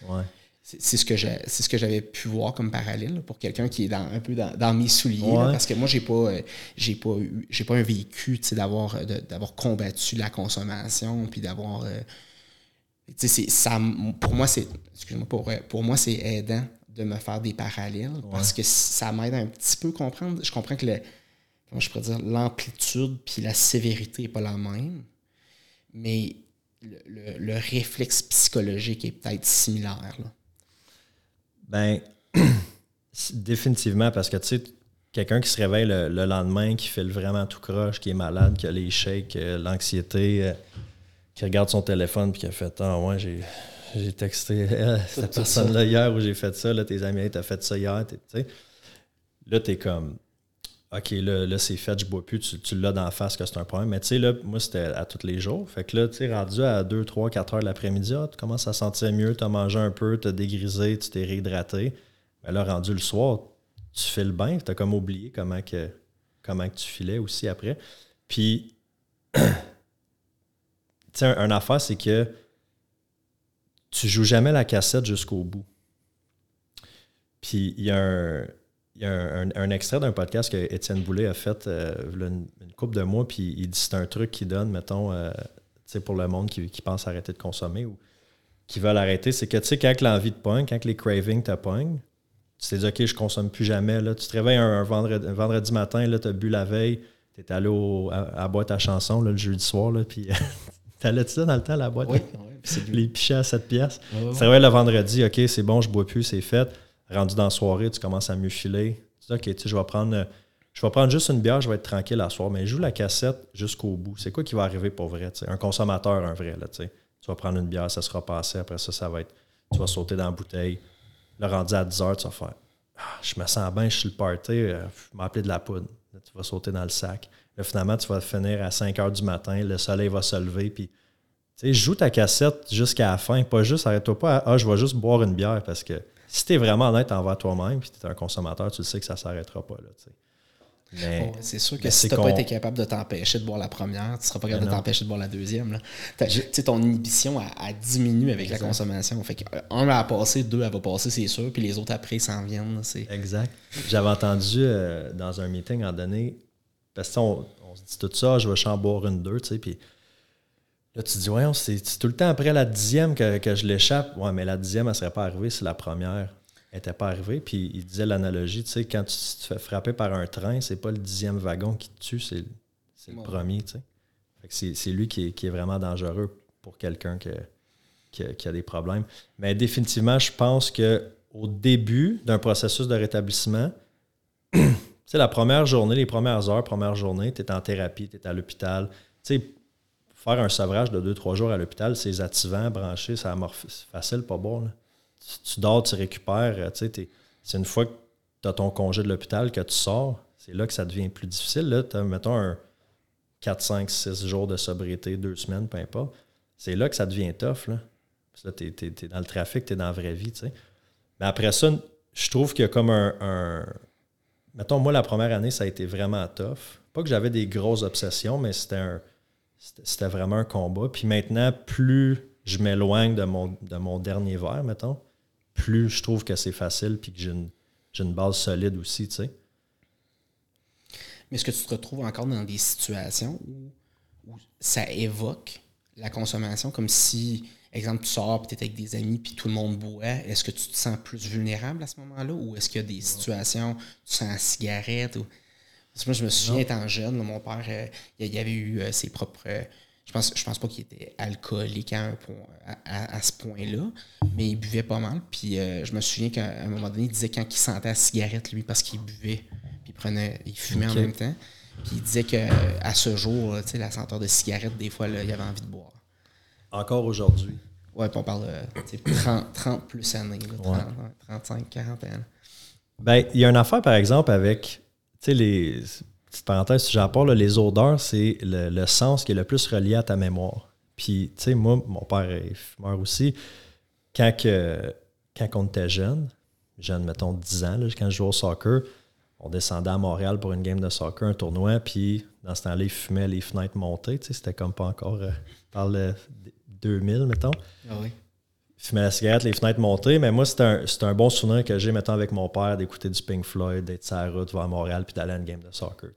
Ouais. C'est ce que c'est ce que j'avais pu voir comme parallèle pour quelqu'un qui est dans, un peu dans, mes souliers parce que moi j'ai pas euh, j'ai pas j'ai pas un vécu d'avoir d'avoir combattu la consommation puis d'avoir euh, ça pour moi c'est excuse-moi pour, pour moi c'est aidant de me faire des parallèles parce que ça m'aide un petit peu à comprendre. Je comprends que le, comment je pourrais dire, l'amplitude puis la sévérité n'est pas la même, mais le, réflexe psychologique est peut-être similaire. Là. Ben, définitivement, parce que tu sais, quelqu'un qui se réveille le, lendemain, qui fait vraiment tout croche, qui est malade, qui a les shakes, euh, l'anxiété, euh, qui regarde son téléphone puis qui a fait Ah, ouais, j'ai j'ai texté cette personne-là hier où j'ai fait ça, là, tes amis, t'as fait ça hier, tu sais. Là, t'es comme, OK, là, là c'est fait, je bois plus, tu, tu l'as d'en face que c'est un problème. Mais tu sais, là, moi, c'était à tous les jours. Fait que là, tu sais, rendu à 2, 3, 4 heures de l'après-midi, ah, tu commences à sentir mieux, tu as mangé un peu, tu as dégrisé, tu t'es réhydraté. Mais là, rendu le soir, tu fais le bain, tu as comme oublié comment que, comment que tu filais aussi après. Puis, sais, un, affaire, c'est que tu joues jamais la cassette jusqu'au bout. Puis il y a un, un, extrait d'un podcast que Étienne Boulay a fait euh, une, couple de mois, puis il dit c'est un truc qui donne, mettons, euh, pour le monde qui, pense arrêter de consommer ou qui veulent arrêter, c'est que tu sais, quand l'envie de pogne, quand les cravings te pognent, tu t'es dit, OK, je consomme plus jamais. Là. Tu te réveilles un, vendredi, vendredi, matin, tu as bu la veille, tu es allé à, à, boîte à chanson le jeudi soir, là, puis t'allais-tu ça dans le temps, la boîte? Oui, les pichets à 7 pièces. C'est vrai, le vendredi, OK, c'est bon, je bois plus, c'est fait. Rendu dans la soirée, tu commences à mieux filer. Tu dis, OK, tu je vais prendre. Je vais prendre juste une bière, je vais être tranquille à soir, mais joue la cassette jusqu'au bout. C'est quoi qui va arriver pour vrai? Un consommateur, un vrai. Là, tu vas prendre une bière, ça sera passé. Après ça, ça va être. Tu vas sauter dans la bouteille. Le rendu à 10 heures, tu vas faire ah, Je me sens bien, je suis le party, euh, je m'appeler de la poudre. tu vas sauter dans le sac. Là, finalement, tu vas finir à 5 heures du matin, le soleil va se lever, puis sais, joue ta cassette jusqu'à la fin, pas juste, arrête-toi pas à, ah, je vais juste boire une bière parce que si tu es vraiment honnête envers toi-même puis tu es un consommateur, tu le sais que ça ne s'arrêtera pas. Mais, c'est sûr que si tu n'as pas été capable de t'empêcher de boire la première, tu ne seras pas capable de t'empêcher de boire la deuxième. ton inhibition a, diminué avec la consommation. Fait un va passer, deux elle va passer, c'est sûr, puis les autres après s'en viennent. exact. J'avais entendu euh, dans un meeting en donné, parce qu'on on se dit tout ça, je vais en boire une, deux, tu sais, puis Là, tu te dis, ouais, c'est tout le temps après la dixième que, je l'échappe. Ouais, mais la dixième, elle ne serait pas arrivée si la première n'était pas arrivée. Puis il disait l'analogie, tu sais, quand tu te fais frapper par un train, c'est pas le dixième wagon qui te tue, c'est le premier, tu sais. C'est lui qui est, vraiment dangereux pour quelqu'un qui, a des problèmes. Mais définitivement, je pense qu'au début d'un processus de rétablissement, tu sais, la première journée, les premières heures, première journée, tu es en thérapie, tu es à l'hôpital. Tu sais, faire un sevrage de 2-3 jours à l'hôpital, c'est activant, branché, ça c'est facile, pas bon. Tu, dors, tu récupères. Euh, c'est une fois que tu as ton congé de l'hôpital que tu sors, c'est là que ça devient plus difficile. Là, as, mettons un 4, 5, 6 jours de sobriété, 2 semaines, peu importe. C'est là que ça devient tough. Là, là tu es, dans le trafic, tu es dans la vraie vie. Mais après ça, je trouve qu'il y a comme un, Mettons, moi, la première année, ça a été vraiment tough. Pas que j'avais des grosses obsessions, mais c'était vraiment un combat. Puis maintenant, plus je m'éloigne de mon, de mon dernier verre, mettons, plus je trouve que c'est facile puis que j'ai une, base solide aussi, tu sais. Mais est-ce que tu te retrouves encore dans des situations où, ça évoque la consommation, comme si, exemple, tu sors, tu es avec des amis, puis tout le monde boit, est-ce que tu te sens plus vulnérable à ce moment-là, ou est-ce qu'il y a des situations, tu sens la cigarette, ou moi, je me souviens, étant jeune, mon père, euh, il avait eu euh, ses propres. Euh, je pense, je pense pas qu'il était alcoolique à, un point, à, ce point-là, mais il buvait pas mal. Puis je me souviens qu'à un moment donné, il disait quand il sentait la cigarette, lui, parce qu'il buvait, puis il, prenait, il fumait en même temps. Puis il disait qu'à ce jour, la senteur de cigarette, des fois, là, il avait envie de boire. Encore aujourd'hui. Ouais, puis on parle de 30, 30, plus années, 35, 40 ans. Ben, il y a une affaire, par exemple, avec tu sais, les. Petite parenthèse, si j'en parle, les odeurs, c'est le, sens qui est le plus relié à ta mémoire. Puis, tu sais, moi, mon père est fumeur aussi. Quand, que, quand on était jeune, jeune, mettons 10 ans, quand je jouais au soccer, on descendait à Montréal pour une game de soccer, un tournoi, puis dans ce temps-là, ils fumaient les fenêtres montées. C'était comme pas encore euh, par le 2000, mettons. Ah oui. La cigarette, les fenêtres montées, mais moi, c'était un, un, bon souvenir que j'ai, mettons, avec mon père, d'écouter du Pink Floyd, d'être sur la route vers Montréal, puis d'aller à une game de soccer.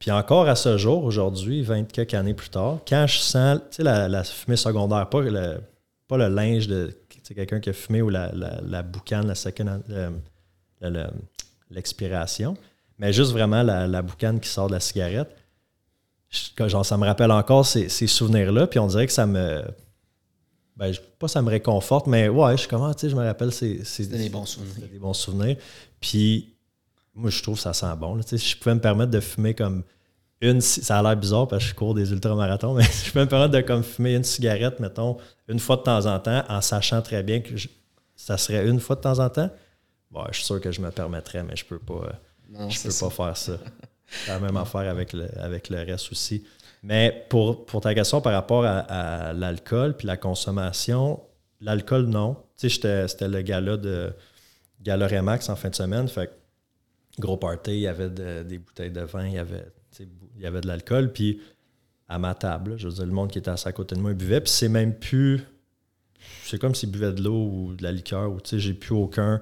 Puis encore à ce jour, aujourd'hui, 20 quelques années plus tard, quand je sens la, la fumée secondaire, pas le, pas le linge de quelqu'un qui a fumé ou la, la, la boucane, la second, l'expiration, mais juste vraiment la, boucane qui sort de la cigarette. genre, ça me rappelle encore ces, souvenirs-là, puis on dirait que ça me. Ben, pas ça me réconforte, mais ouais, je commence, tu sais, je me rappelle ces. des bons souvenirs. des bons souvenirs. Puis, moi, je trouve que ça sent bon. si je pouvais me permettre de fumer comme une. Ça a l'air bizarre parce que je cours des ultramarathons, mais je peux me permettre de comme fumer une cigarette, mettons, une fois de temps en temps, en sachant très bien que ça serait une fois de temps en temps je suis sûr que je me permettrais, mais je peux pas, je peux pas faire ça. C'est la même affaire avec le, avec le reste aussi. Mais pour, pour ta question par rapport à, l'alcool puis la consommation, l'alcool, non. Tu sais, c'était le gala de gala Remax en fin de semaine. Fait gros party, il y avait des bouteilles de vin, il y avait, il y avait de l'alcool. Puis à ma table, je veux dire, le monde qui était assis à côté de moi, buvait. Puis c'est même plus. C'est comme s'il buvait de l'eau ou de la liqueur, ou tu sais, j'ai plus aucun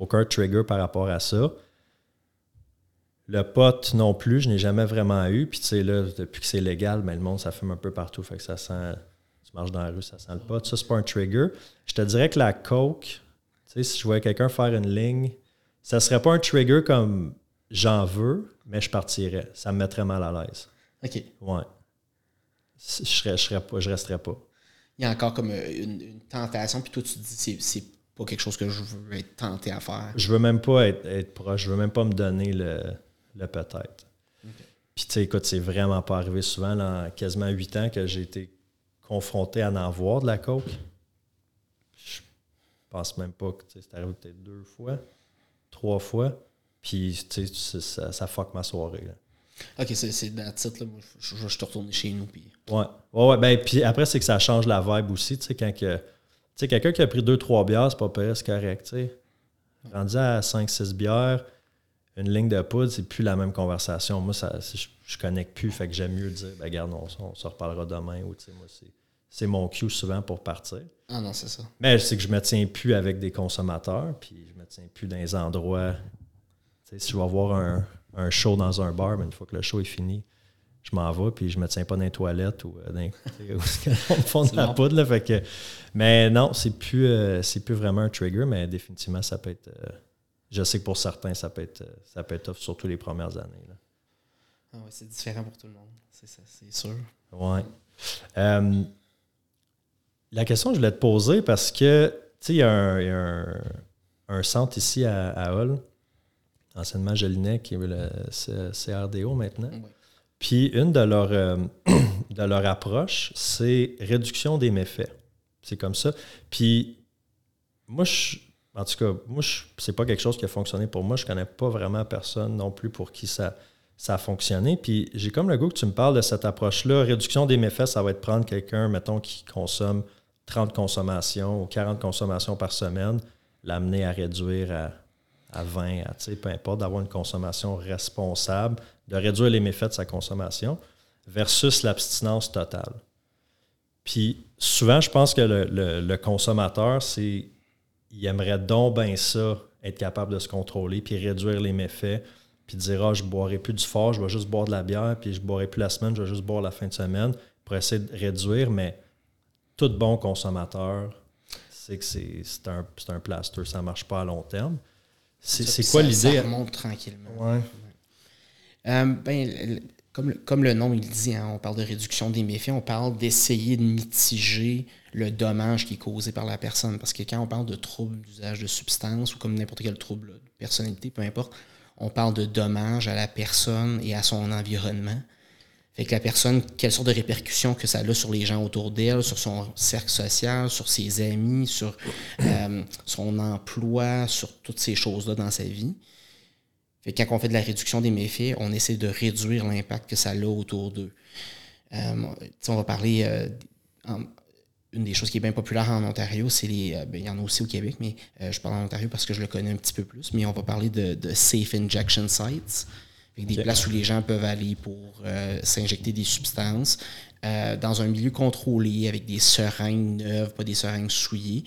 aucun trigger par rapport à ça. Le pot non plus, je n'ai jamais vraiment eu. Puis tu sais, là, depuis que c'est légal, mais ben, le monde, ça fume un peu partout. Fait que ça sent. Tu marches dans la rue, ça sent le pot. Ça, c'est pas un trigger. Je te dirais que la coke, tu sais, si je voyais quelqu'un faire une ligne, ça serait pas un trigger comme j'en veux, mais je partirais. Ça me mettrait mal à l'aise. OK. Ouais. Je, serais, je, serais pas, je resterais pas. Il y a encore comme une, tentation, puis toi, tu te dis c'est pas quelque chose que je veux être tenté à faire. Je veux même pas être, proche, je veux même pas me donner le, le peut-être. Puis tu sais, écoute, c'est vraiment pas arrivé souvent, dans quasiment huit ans que j'ai été confronté à en voir de la coke. Je pense même pas que c'est arrivé peut-être deux fois, trois fois. Puis tu sais, ça, ça fuck ma soirée. Ok, c'est la titre, là. Moi, je, vais te retourner chez nous. Puis... Ouais. ouais, ben, puis après, c'est que ça change la vibe aussi, tu sais, quand que sais, quelqu'un qui a pris 2-3 bières, c'est pas pire, c'est correct. sais. Rendu à 5-6 bières, une ligne de poudre, c'est plus la même conversation. Moi, ça, je, je connecte plus, fait que j'aime mieux dire, ben, regarde, on, on se reparlera demain. Ou, moi, c'est mon cue souvent pour partir. Ah non, c'est ça. Mais c'est que je me tiens plus avec des consommateurs, puis je me tiens plus dans les endroits. Si je vais voir un, un, show dans un bar, mais une fois que le show est fini, je m'en vais, puis je me tiens pas dans les toilettes ou euh, dans le fond de la poudre. Là, fait que, mais non, c'est plus, euh, c'est plus vraiment un trigger, mais définitivement, ça peut être. Euh, je sais que pour certains, ça peut être, ça peut être tough, surtout les premières années. Là. Ah ouais, c'est différent pour tout le monde, c'est, ça, c'est sûr. Ouais. la question que je voulais te poser, parce que, tu sais, il y a, un, un, centre ici à, à Hull, anciennement Jolinet, qui est le CRDO maintenant. Puis une de leurs euh, de leur approches, c'est réduction des méfaits. C'est comme ça. Puis moi, je, en tout cas, moi, c'est pas quelque chose qui a fonctionné pour moi. Je connais pas vraiment personne non plus pour qui ça, ça a fonctionné. Puis j'ai comme le goût que tu me parles de cette approche-là. Réduction des méfaits, ça va être prendre quelqu'un, mettons, qui consomme 30 consommations ou 40 consommations par semaine, l'amener à réduire à, à 20, à, peu importe, d'avoir une consommation responsable, de réduire les méfaits de sa consommation, versus l'abstinence totale. Puis souvent, je pense que le, consommateur, c'est il aimerait donc bien ça, être capable de se contrôler, puis réduire les méfaits, puis dire Ah, je ne boirai plus du fort, je vais juste boire de la bière, puis je ne boirai plus la semaine, je vais juste boire la fin de semaine, pour essayer de réduire, mais tout bon consommateur, c'est que c'est un, un plaster, ça ne marche pas à long terme. C'est quoi l'idée? Ça remonte tranquillement. Ouais. Euh, ben, comme, comme, le nom il dit, hein, on parle de réduction des méfaits, on parle d'essayer de mitiger le dommage qui est causé par la personne. Parce que quand on parle de troubles d'usage de substances ou comme n'importe quel trouble de personnalité, peu importe, on parle de dommage à la personne et à son environnement. Fait que la personne, quelle sorte de répercussions que ça a sur les gens autour d'elle, sur son cercle social, sur ses amis, sur euh, son emploi, sur toutes ces choses-là dans sa vie. Fait que quand on fait de la réduction des méfaits, on essaie de réduire l'impact que ça a autour d'eux. Euh, on va parler euh, une des choses qui est bien populaire en Ontario, c'est les. Euh, ben, il y en a aussi au Québec, mais euh, je parle en Ontario parce que je le connais un petit peu plus. Mais on va parler de, safe injection sites, des places où les gens peuvent aller pour s'injecter des substances dans un milieu contrôlé avec des seringues neuves, pas des seringues souillées.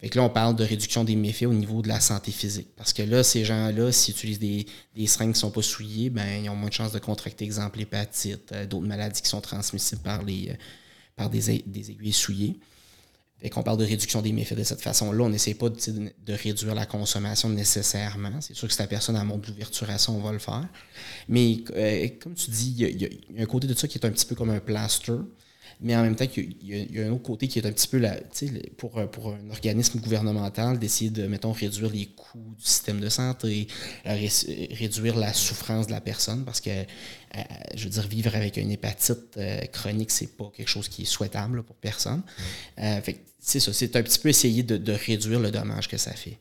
Fait là, on parle de réduction des méfaits au niveau de la santé physique. Parce que là, ces gens-là, s'ils utilisent des, des seringues qui ne sont pas souillées, ben, ils ont moins de chances de contracter, exemple, l'hépatite, d'autres maladies qui sont transmissibles par les, des, aiguilles souillées. Fait qu'on parle de réduction des méfaits de cette façon-là. On n'essaie pas de, réduire la consommation nécessairement. C'est sûr que si la personne a montre d'ouverture à ça, on va le faire. Mais euh, comme tu dis, il y, a un côté de ça qui est un petit peu comme un plaster mais en même temps, il y, a, un autre côté qui est un petit peu la, pour, pour un organisme gouvernemental d'essayer de, mettons, réduire les coûts du système de santé, réduire la souffrance de la personne, parce que, euh, je veux dire, vivre avec une hépatite euh, chronique, c'est pas quelque chose qui est souhaitable pour personne. Euh, c'est ça, c'est un petit peu essayer de, réduire le dommage que ça fait.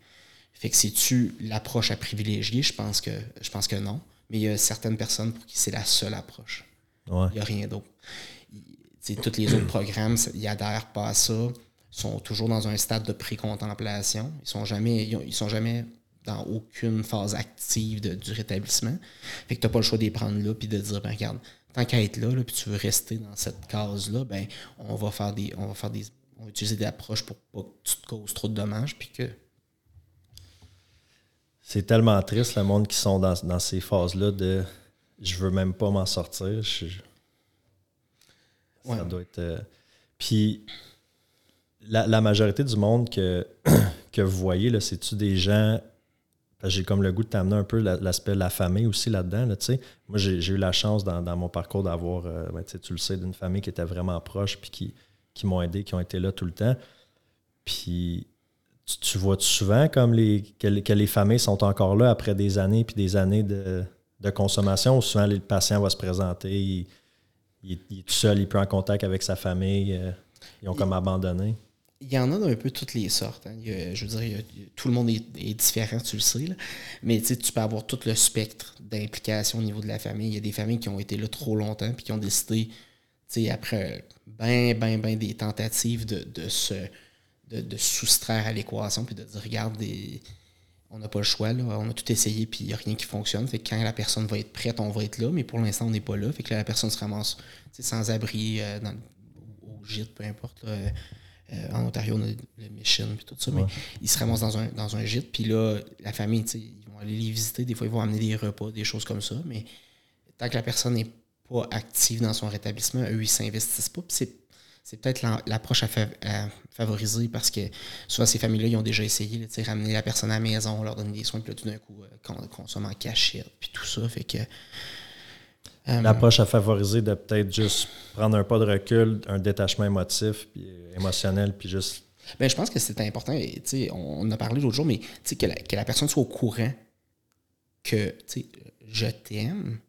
Fait que c'est-tu l'approche à privilégier? Je pense que je pense que non. Mais il y a certaines personnes pour qui c'est la seule approche. Il n'y a rien d'autre tous les autres programmes, ils adhèrent pas à ça, sont toujours dans un stade de pré-contemplation. Ils sont jamais, ils, sont jamais dans aucune phase active du rétablissement. Fait que tu n'as pas le choix de les prendre là puis de dire, ben regarde, tant qu'à être là, puis tu veux rester dans cette case-là, ben on va faire des. On va faire des. On va utiliser des approches pour pas que tu te causes trop de dommages puis que. C'est tellement triste le monde qui sont dans, ces phases-là de je veux même pas m'en sortir. Ça doit être. Euh, puis, la, majorité du monde que, que vous voyez, c'est-tu des gens. J'ai comme le goût de t'amener un peu l'aspect de la famille aussi là-dedans. Là, Moi, j'ai eu la chance dans, mon parcours d'avoir, euh, tu le sais, d'une famille qui était vraiment proche puis qui, qui m'ont aidé, qui ont été là tout le temps. Puis, tu, vois souvent comme les, que, les familles sont encore là après des années puis des années de, consommation où souvent le patient va se présenter, il est, tout seul, il est plus en contact avec sa famille. Euh, ils ont comme abandonné. Il y en a d'un peu toutes les sortes. Hein. je veux dire, tout le monde est, différent, tu le sais. Mais tu peux avoir tout le spectre d'implication au niveau de la famille. Il y a des familles qui ont été là trop longtemps puis qui ont décidé, après ben, ben, ben des tentatives de, se de, soustraire à l'équation puis de dire regarde des on n'a pas le choix. Là. On a tout essayé, puis il n'y a rien qui fonctionne. Fait que quand la personne va être prête, on va être là, mais pour l'instant, on n'est pas là. Fait que la personne se ramasse sans abri euh, au gîte, peu importe. Euh, en Ontario, on a le Mission et tout ça, mais ils se ramassent dans un, dans un gîte, puis là, la famille, ils vont aller les visiter. Des fois, ils vont amener des repas, des choses comme ça, mais tant que la personne n'est pas active dans son rétablissement, eux, ils ne s'investissent pas. c'est c'est peut-être l'approche à, favoriser parce que soit ces familles-là, ils ont déjà essayé, de ramener la personne à la maison, on leur donner des soins, puis là, tout d'un coup, euh, on consomme en cachette, puis tout ça. Fait que. Euh, l'approche à favoriser de peut-être juste prendre un pas de recul, un détachement émotif, puis émotionnel, puis juste. Ben, je pense que c'est important. On, on a parlé l'autre jour, mais que la, que la personne soit au courant que je t'aime,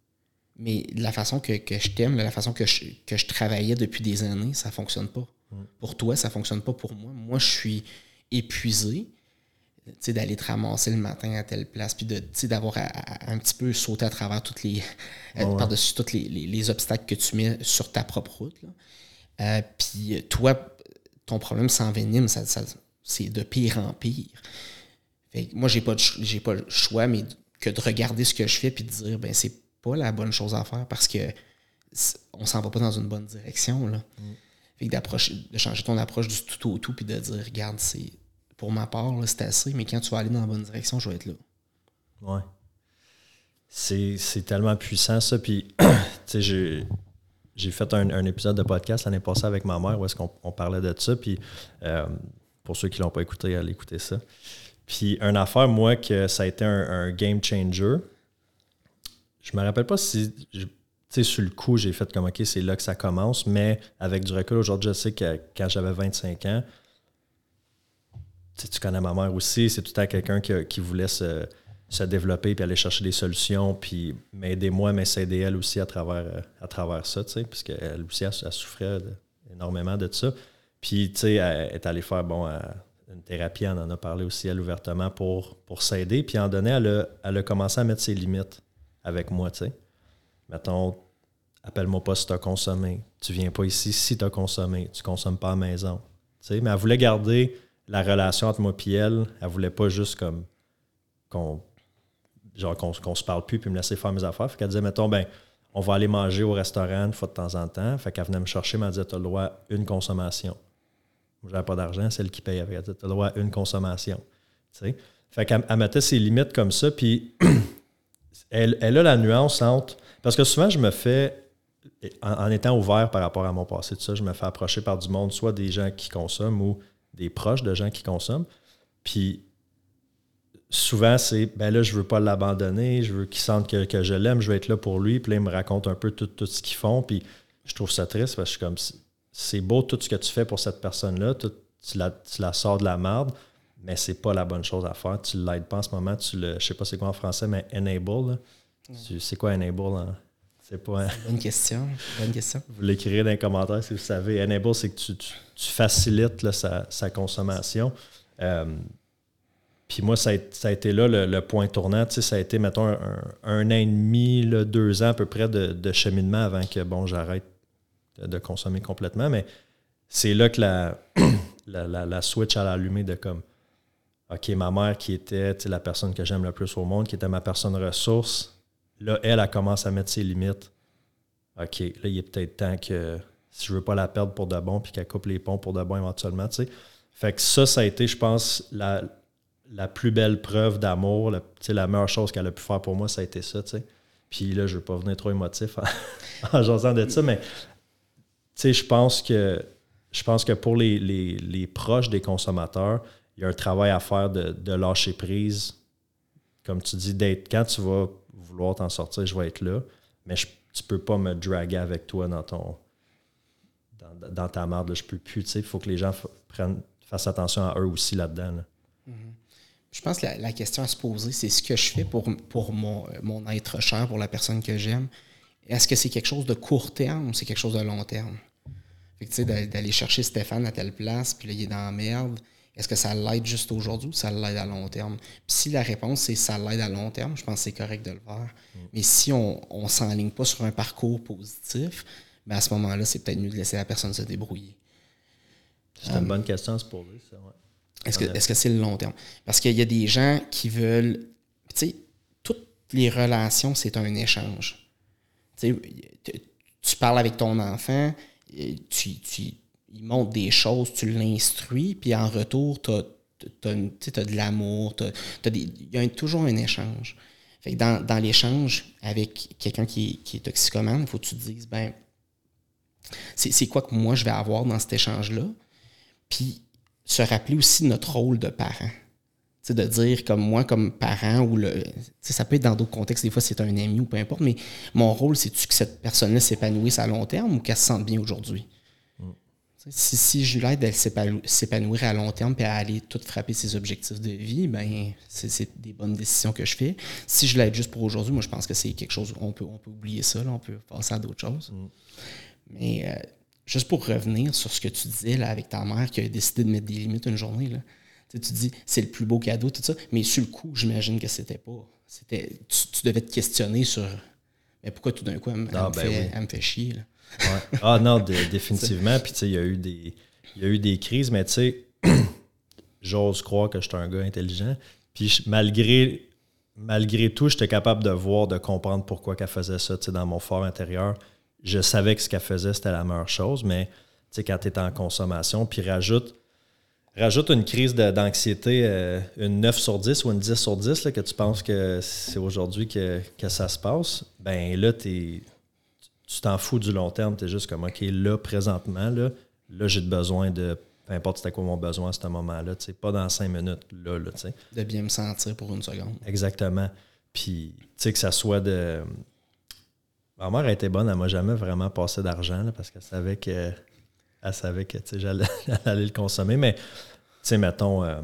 mais la façon que, je t'aime, la façon que je, que je travaillais depuis des années, ça ne fonctionne pas. Mm. Pour toi, ça ne fonctionne pas pour moi. Moi, je suis épuisé d'aller te ramasser le matin à telle place, puis d'avoir un petit peu sauté à travers toutes les. Euh, par-dessus tous les, obstacles que tu mets sur ta propre route. Euh, puis toi, ton problème s'envenime, ça, c'est de pire en pire. moi, j'ai pas, pas le choix, mais que de regarder ce que je fais puis de dire, ben c'est pas la bonne chose à faire parce que on s'en va pas dans une bonne direction. Là. Mm. de changer ton approche du tout au tout puis de dire regarde, c'est pour ma part, c'est assez, mais quand tu vas aller dans la bonne direction, je vais être là. Ouais. C'est, tellement puissant ça. Puis, j'ai, j'ai fait un, épisode de podcast l'année passée avec ma mère où est-ce qu'on parlait de ça. Puis, euh, pour ceux qui l'ont pas écouté, allez écouter ça. Puis, une affaire, moi, que ça a été un game changer, je me rappelle pas si. Tu sais, sur le coup, j'ai fait comme OK, c'est là que ça commence, mais avec du recul, aujourd'hui, je sais que quand j'avais 25 ans, tu connais ma mère aussi, c'est tout à quelqu'un qui, voulait se, développer puis aller chercher des solutions, puis m'aider moi, mais s'aider elle aussi à travers, à travers ça, tu sais, parce qu'elle aussi, elle, souffrait énormément de ça. Puis, tu sais, elle est allée faire, bon, une thérapie, on en a parlé aussi, elle, ouvertement, pour, pour s'aider. Puis, en donné, elle elle a commencé à mettre ses limites avec moi, tu sais. Mettons, appelle-moi pas si tu as consommé. Tu viens pas ici si tu as consommé. Tu consommes pas à la maison. Mais elle voulait garder la relation entre moi et elle. Elle voulait pas juste comme qu'on genre qu'on se parle plus puis me laisser faire mes affaires. Fait qu'elle disait, mettons, ben, on va aller manger au restaurant une fois de temps en temps. Fait qu'elle venait me chercher, elle m'a dit, tu as le droit à une consommation. J'avais pas d'argent, c'est elle qui paye. Elle dit, tu as le droit à une consommation. sais? Fait qu'elle mettait ses limites comme ça, puis elle, elle, a la nuance entre. Parce que souvent, je me fais, en, étant ouvert par rapport à mon passé, tout ça, je me fais approcher par du monde, soit des gens qui consomment ou des proches de gens qui consomment. Puis souvent, c'est ben là, je veux pas l'abandonner, je veux qu'il sente que, je l'aime, je veux être là pour lui. Puis là, il me raconte un peu tout, ce qu'ils font. Puis je trouve ça triste parce que je suis comme c'est beau tout ce que tu fais pour cette personne-là, tu, la, tu la sors de la merde, mais c'est pas la bonne chose à faire. Tu l'aides pas en ce moment, tu le. Je sais pas c'est quoi en français, mais enable. C'est quoi enable? Hein? C'est pas. Bonne question. Bonne question. Vous l'écrirez dans les commentaires si vous savez. Enable, c'est que tu, facilites sa, consommation. Euh, puis moi, ça a, été là le, point tournant. Tu sais, ça a été, mettons, un, an et demi, deux ans à peu près de, cheminement avant que, bon, j'arrête de, consommer complètement. Mais c'est là que la, la, switch a allumé de comme, OK, ma mère qui était la personne que j'aime le plus au monde, qui était ma personne ressource, là, elle, elle commence à mettre ses limites. OK, là, il est peut-être temps que si je veux pas la perdre pour de bon, puis qu'elle coupe les ponts pour de bon éventuellement, tu sais. Fait que ça, ça a été, je pense, la, la plus belle preuve d'amour, la, la meilleure chose qu'elle a pu faire pour moi, ça a été ça. Puis là, je veux pas venir trop émotif en, en jasant de ça, mais je pense que je pense que pour les, proches des consommateurs, il y a un travail à faire de, lâcher prise. Comme tu dis, d'être quand tu vas vouloir t'en sortir, je vais être là. Mais tu ne peux pas me draguer avec toi dans ton dans, ta marde. Je peux plus. Il faut que les gens prennent, fassent attention à eux aussi là-dedans. Je pense que la, question à se poser, c'est ce que je fais pour, pour mon, mon être cher, pour la personne que j'aime. Est-ce que c'est quelque chose de court terme ou c'est quelque chose de long terme? Fait que, d'aller chercher Stéphane à telle place, puis là, il est dans la merde. Est-ce que ça l'aide juste aujourd'hui ou ça l'aide à long terme? Puis si la réponse c'est ça l'aide à long terme, je pense que c'est correct de le faire. Mm. Mais si on ne s'enligne pas sur un parcours positif, ben à ce moment-là, c'est peut-être mieux de laisser la personne se débrouiller. C'est une bonne question à se poser, ça, ouais. Est-ce que c'est -ce le long terme? Parce qu'il y a des gens qui veulent. Tu sais, toutes les relations, c'est un échange. Tu tu parles avec ton enfant, tu, tu, il montre des choses, tu l'instruis, puis en retour, tu as, de l'amour, il y a toujours un échange. Fait dans, dans l'échange avec quelqu'un qui, qui, est toxicomane, il faut que tu te dises, ben, c'est quoi que moi je vais avoir dans cet échange-là? Puis se rappeler aussi notre rôle de parent. de dire comme moi, comme parent, ou le. Ça peut être dans d'autres contextes, des fois c'est un ami ou peu importe, mais mon rôle, c'est-tu que cette personne-là s'épanouisse à long terme ou qu'elle se sente bien aujourd'hui? Si, si je l'aide à s'épanouir à long terme et à aller tout frapper ses objectifs de vie, ben c'est des bonnes décisions que je fais. Si je l'aide juste pour aujourd'hui, moi je pense que c'est quelque chose, on peut, on peut oublier ça, on peut passer à d'autres choses. Mm. Mais euh, juste pour revenir sur ce que tu disais là, avec ta mère qui a décidé de mettre des limites une journée, là. Tu, dis c'est le plus beau cadeau, tout ça, mais sur le coup, j'imagine que c'était pas. C'était, tu, devais te questionner sur mais pourquoi tout d'un coup elle, me, ah, ben fait, chier. Ah non, définitivement. Puis tu sais, il y a eu des. Il y a eu des crises, mais tu sais, j'ose croire que je suis un gars intelligent. Puis malgré, malgré tout, j'étais capable de voir, de comprendre pourquoi qu'elle faisait ça dans mon fort intérieur je savais que ce qu'elle faisait, c'était la meilleure chose, mais quand tu es en consommation, puis rajoute, rajoute une crise d'anxiété, euh, une 9 sur 10 ou une 10 sur 10, là, que tu penses que c'est aujourd'hui que, ça se passe, ben là, tu t'en fous du long terme. Tu es juste comme, OK, là, présentement, là, là j'ai besoin de peu importe c'était quoi mon besoin à ce moment-là, pas dans cinq minutes, là, là De bien me sentir pour une seconde. Exactement. Puis, tu sais, que ça soit de, Ma mère a été bonne, elle m'a jamais vraiment passé d'argent parce qu'elle savait que elle savait que j'allais le consommer. Mais tu sais, mettons, euh,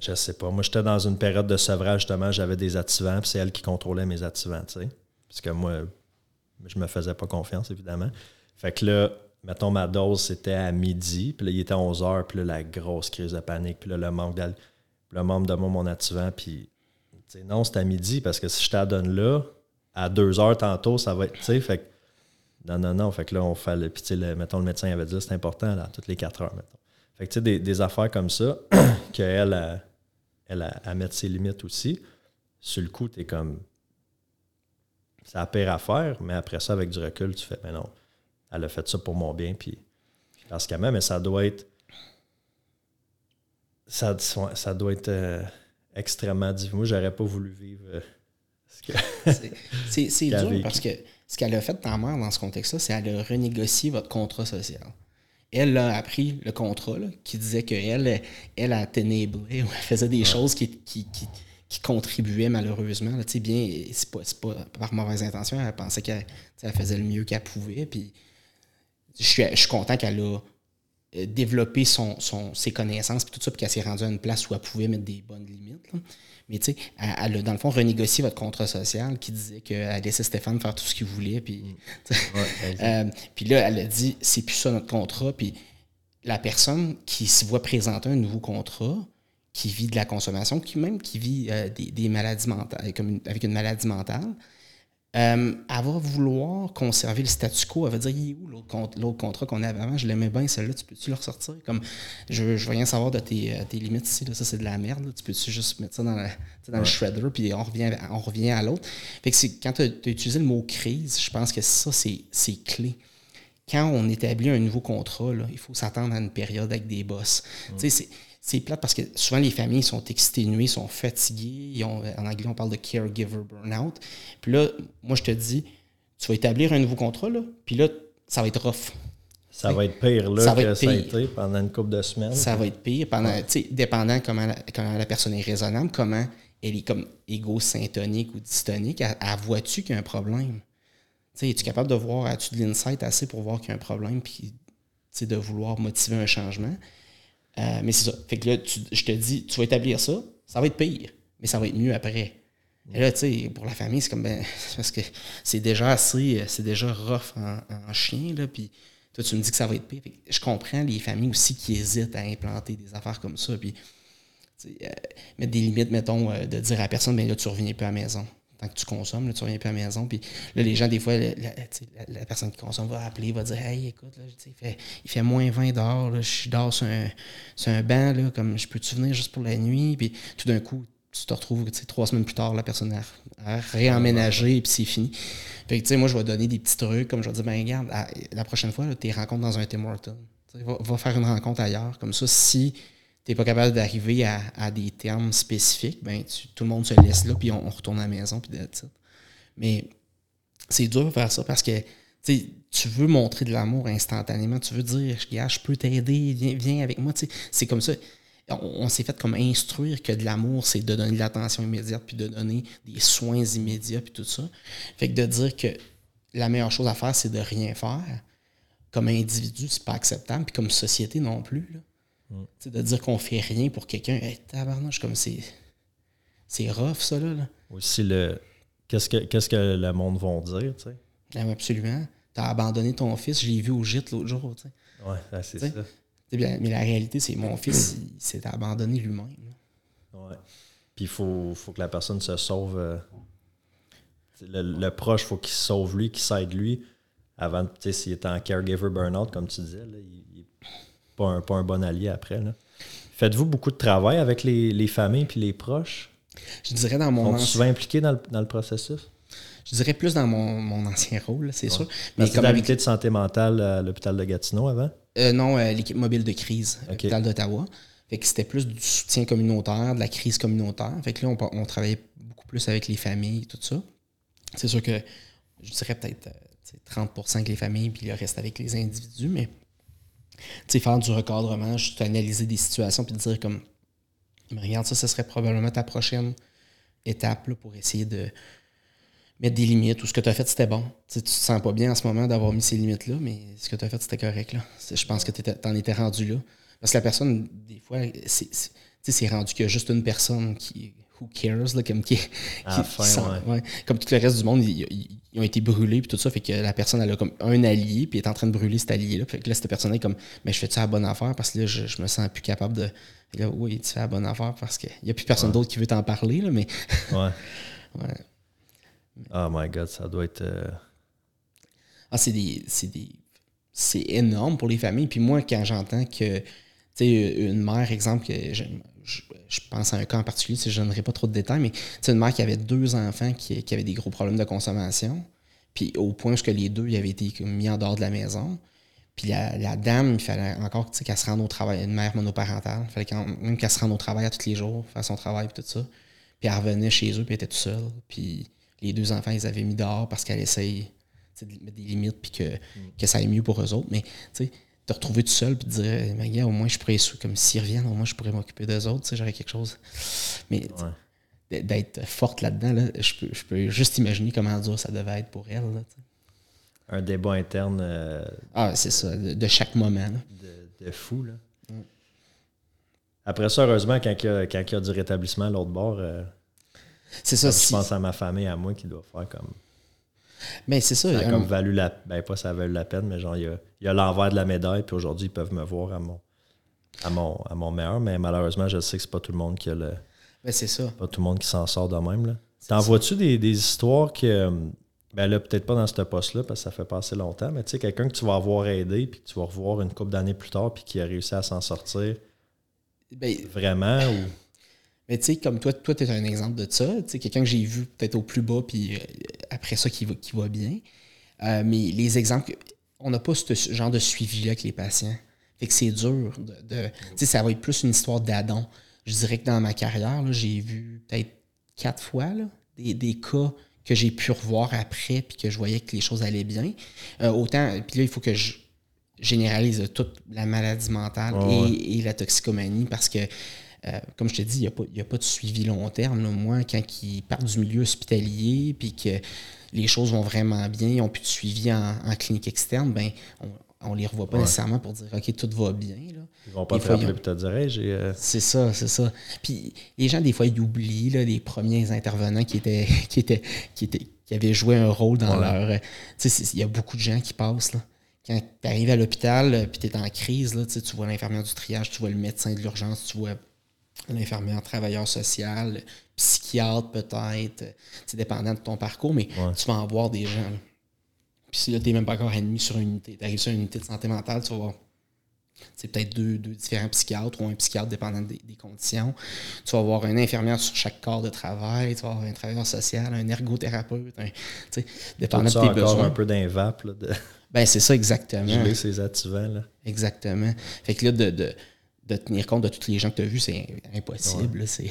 je sais pas. Moi, j'étais dans une période de sevrage, justement, j'avais des activants, puis c'est elle qui contrôlait mes activants, tu sais. Parce que moi, je me faisais pas confiance, évidemment. Fait que là, mettons, ma dose, c'était à midi, puis là, il était à 11 h, puis là, la grosse crise de panique, puis là, le manque le membre de moi, mon activant, puis non, c'était à midi, parce que si je t'adonne là, à deux heures tantôt, ça va être. Tu sais, fait non, non, non. Fait que là, on fait le. Puis, mettons, le médecin avait dit c'est important, là, toutes les quatre heures, mettons. Fait que, tu sais, des, des affaires comme ça, qu'elle, a, elle, a, à mettre ses limites aussi. Sur le coup, t'es comme. C'est la pire affaire, mais après ça, avec du recul, tu fais, mais non, elle a fait ça pour mon bien, puis parce qu'elle mais ça doit être. Ça, ça doit être euh, extrêmement difficile. Moi, j'aurais pas voulu vivre. euh, C'est dur parce que ce qu'elle a fait ta mère dans ce contexte-là, c'est qu'elle a renégocié votre contrat social. Elle a appris le contrat là, qui disait qu'elle, elle, elle a ténébré ou elle faisait des choses qui, qui, qui, qui contribuaient malheureusement. Là, bien, c'est pas, par mauvaise intention, elle pensait qu'elle faisait le mieux qu'elle pouvait. Puis je suis, je suis content qu'elle a euh, développé son, son- ses connaissances puis tout ça, puis qu'elle s'est rendue à une place où elle pouvait mettre des bonnes limites. là. Mais tu sais, elle, a dans le fond renégocié votre contrat social qui disait qu'elle laissait Stéphane faire tout ce qu'il voulait. Puis, Ouais, exact. euh, puis là, elle a dit c'est plus ça notre contrat. Puis la personne qui se voit présenter un nouveau contrat, qui vit de la consommation, qui même qui vit euh, des, des maladies mentales, comme une- avec une maladie mentale, euh, elle va vouloir conserver le statu quo. Elle va dire il est où l'autre con- l'autre contrat qu'on avait avant? Je l'aimais bien, celle-là, tu peux-tu le ressortir? Comme je, je veux rien savoir de tes, euh, tes limites ici, là, ça c'est de la merde. là. Tu peux-tu juste mettre ça dans, la- le shredder, puis on revient, on revient à l'autre. Fait que c'est- quand tu as, utilisé le mot crise, je pense que ça, c'est clé quand on établit un nouveau contrat, là, il faut s'attendre à une période avec des boss. Tu sais, c'est- plate parce que souvent les familles sont exténuées, sont fatiguées. ils ont- en anglais, on parle de caregiver burnout. Puis là, moi, je te dis, tu vas établir un nouveau contrat, là, puis là, ça va être rough. ça va être pire là ça va que être ça a pire. été pendant une couple de semaines. Ça va être pire, pendant, tu sais, dépendant comment la, comment la personne est raisonnable, comment elle est comme égo-syntonique ou dystonique, elle, elle vois-tu qu'il y a un problème? Es-tu capable de voir, as-tu de l'insight assez pour voir qu'il y a un problème, puis de vouloir motiver un changement? Euh, mais c'est ça. Fait que là, tu- je te dis, tu vas établir ça, ça va être pire, mais ça va être mieux après. Et là, tu sais, pour la famille, c'est comme, ben, parce que c'est déjà assez, c'est déjà rough en, en chien, là, puis toi, tu me dis que ça va être pire. Fait je comprends les familles aussi qui hésitent à implanter des affaires comme ça, puis euh, mettre des limites, mettons, euh, de dire à personne, ben là, tu reviens pas à la maison. Tant que tu consommes, là, tu reviens pas à la maison. Puis là, les gens, des fois, la, personne qui consomme va appeler, va dire Hey, écoute, là, il, fait, il fait moins 20 dehors, là, je dehors sur un, sur un banc, là, comme je peux-tu venir juste pour la nuit? Puis tout d'un coup, tu te retrouves, trois semaines plus tard, la personne a, a réemménagé, et puis c'est fini. Fait que, moi, je vais donner des petits trucs, comme je vais dire, ben, regarde, à- la prochaine fois, tu rencontres dans un Tim Hortons. Va faire une rencontre ailleurs. Comme ça, si tu n'es pas capable d'arriver à, des termes spécifiques, ben, tout le monde se laisse là, puis on, retourne à la maison, puis. Mais c'est dur de faire ça parce que tu veux montrer de l'amour instantanément. Tu veux dire, je peux t'aider, viens, viens avec moi. C'est comme ça. On, on s'est fait comme instruire que de l'amour, c'est de donner de l'attention immédiate, puis de donner des soins immédiats, puis tout ça. Fait que de dire que la meilleure chose à faire, c'est de rien faire, comme individu, c'est pas acceptable, puis comme société non plus. là. Sais, de dire qu'on fait rien pour quelqu'un, hey, tabarnouche, comme c'est. C'est rough, ça, là. là. Aussi, le qu'est-ce que, qu'est-ce que le monde va dire, tu sais? Ah oui, absolument. Tu as abandonné ton fils, je l'ai vu au gîte l'autre jour. tu sais. Ouais, ah, c'est ça. Bien, Mais la réalité, c'est mon fils, il s'est abandonné lui-même. Ouais. Puis il faut, faut que la personne se sauve. euh, le, le proche, faut qu'il se sauve lui, qu'il s'aide lui. Avant, tu sais, s'il est en caregiver burnout, comme tu disais, là, il pas un, pas un bon allié après. Faites-vous beaucoup de travail avec les, les familles puis les proches? Je dirais dans mon Sont souvent impliqués dans le, dans le processus? je dirais plus dans mon, mon ancien rôle, c'est sûr. Mais comme l'unité de santé mentale à l'hôpital de Gatineau avant? euh, non, euh, l'équipe mobile de crise, Ok. l'hôpital d'Ottawa. Fait que c'était plus du soutien communautaire, de la crise communautaire. Fait que là, on, travaillait beaucoup plus avec les familles, tout ça. C'est sûr que je dirais peut-être euh, tu sais, 30% avec les familles, puis le reste avec les individus, mais sais, faire du recadrement, juste analyser des situations, puis dire comme, regarde, ça, ce serait probablement ta prochaine étape là, pour essayer de mettre des limites, ou ce que tu as fait, c'était bon. Tu sais, tu te sens pas bien en ce moment d'avoir mis ces limites-là, mais ce que tu as fait, c'était correct. Là. Je pense que tu en étais rendu là. Parce que la personne, des fois, c'est rendu qu'il y a juste une personne qui. Who cares, là, comme qui, qui- fin, sent- ouais. ouais. Comme tout le reste du monde, ils, ont été brûlés, puis tout ça, fait que la personne, elle a comme un allié, puis est en train de brûler cet allié-là. Fait que là, cette personne est comme, mais je fais-tu la bonne affaire? Parce que là, je, je me sens plus capable de. Là, oui, tu fais la bonne affaire parce qu'il n'y a plus personne d'autre qui veut t'en parler, là, mais. Ouais. Ouais. Oh my God, ça doit être. euh, Ah, c'est des. C'est des. C'est énorme pour les familles. Puis moi, quand j'entends que. Tu tu sais, une mère, exemple, que je, je- je pense à un cas en particulier, je ne donnerai pas trop de détails, mais c'est une mère qui avait deux enfants qui, qui avaient des gros problèmes de consommation. Puis au point où les deux ils avaient été mis en dehors de la maison. Puis la, la dame, il fallait encore qu'elle se rende au travail, une mère monoparentale. Il fallait même qu'elle se rende au travail à tous les jours, faire son travail et tout ça. Puis elle revenait chez eux, puis elle était toute seule. Puis les deux enfants, ils avaient mis dehors parce qu'elle essaye de mettre des limites, puis que, que ça aille mieux pour eux autres. Mais tu sais, te retrouver tout seul, puis te dire, mais gars, au moins je pourrais, comme s'ils reviennent, au moins je pourrais m'occuper d'eux autres, tu sais, j'aurais quelque chose. Mais Ouais. d'être forte là-dedans, là, je, peux, je peux juste imaginer comment dur ça devait être pour elle. là, tu sais. Un débat interne euh, ah, c'est ça, de, de chaque moment. de, de fou. Là. Après ça, heureusement, quand il y a, quand il y a du rétablissement à l'autre bord, euh, C'est ça, je si- pense à ma famille, à moi, qui doit faire comme. Ben, c'est ça. Ça a un- comme valu la. Ben, pas ça a valu la peine, mais genre, il y a, l'envers de la médaille, puis aujourd'hui, ils peuvent me voir à mon, à mon, à mon meilleur, mais malheureusement, je sais que c'est pas tout le monde qui a le. ben, c'est ça. Pas tout le monde qui s'en sort de même. Là. T'en vois-tu des, des histoires que. Ben là, peut-être pas dans ce poste-là, parce que ça fait pas assez longtemps, mais tu sais, quelqu'un que tu vas avoir aidé, puis que tu vas revoir une couple d'années plus tard, puis qui a réussi à s'en sortir Ben, vraiment, ou. Mais tu sais, comme toi, toi, tu es un exemple de ça. Tu sais, quelqu'un que j'ai vu peut-être au plus bas, puis euh, après ça, qui va, qui va bien. Euh, mais les exemples, on n'a pas ce genre de suivi-là avec les patients. Fait que c'est dur. De, de- tu sais, ça va être plus une histoire d'adon. Je dirais que dans ma carrière, là, j'ai vu peut-être quatre fois là, des, des cas que j'ai pu revoir après, puis que je voyais que les choses allaient bien. Euh, autant, puis là, il faut que je généralise toute la maladie mentale Ouais, et, ouais. et la toxicomanie parce que, euh, comme je te dis, il n'y a, a pas de suivi long terme. là. Moi, quand ils partent du milieu hospitalier puis que les choses vont vraiment bien, ils n'ont plus de suivi en, en clinique externe, ben, on ne les revoit pas Ouais. nécessairement pour dire OK, tout va bien. là. Ils vont pas te rappeler te dire Hey, j'ai. euh, C'est ça, c'est ça. Puis les gens, des fois, ils oublient là, les premiers intervenants qui étaient, qui étaient, qui étaient, qui avaient joué un rôle dans leur. euh, Tu sais, il y a beaucoup de gens qui passent. Là. Quand tu arrives à l'hôpital, euh, puis tu es en crise, là, tu vois l'infirmière du triage, tu vois le médecin de l'urgence, tu vois l'infirmière travailleur social, psychiatre peut-être, c'est dépendant de ton parcours, mais Ouais. tu vas en voir des gens. là. Puis si là, tu n'es même pas encore admis sur une unité, tu arrives sur une unité de santé mentale, tu vas voir c'est peut-être deux, deux différents psychiatres ou un psychiatre dépendant des, des conditions. Tu vas avoir un infirmière sur chaque corps de travail, tu vas avoir un travailleur social, un ergothérapeute, un, sais, Tout dépendant ça de tes encore besoins. un peu d'un vape, là, de Ben, c'est ça exactement. geler ses attivants. Là. Exactement. Fait que là, de, de, de tenir compte de tous les gens que tu as vus, c'est impossible. C'est...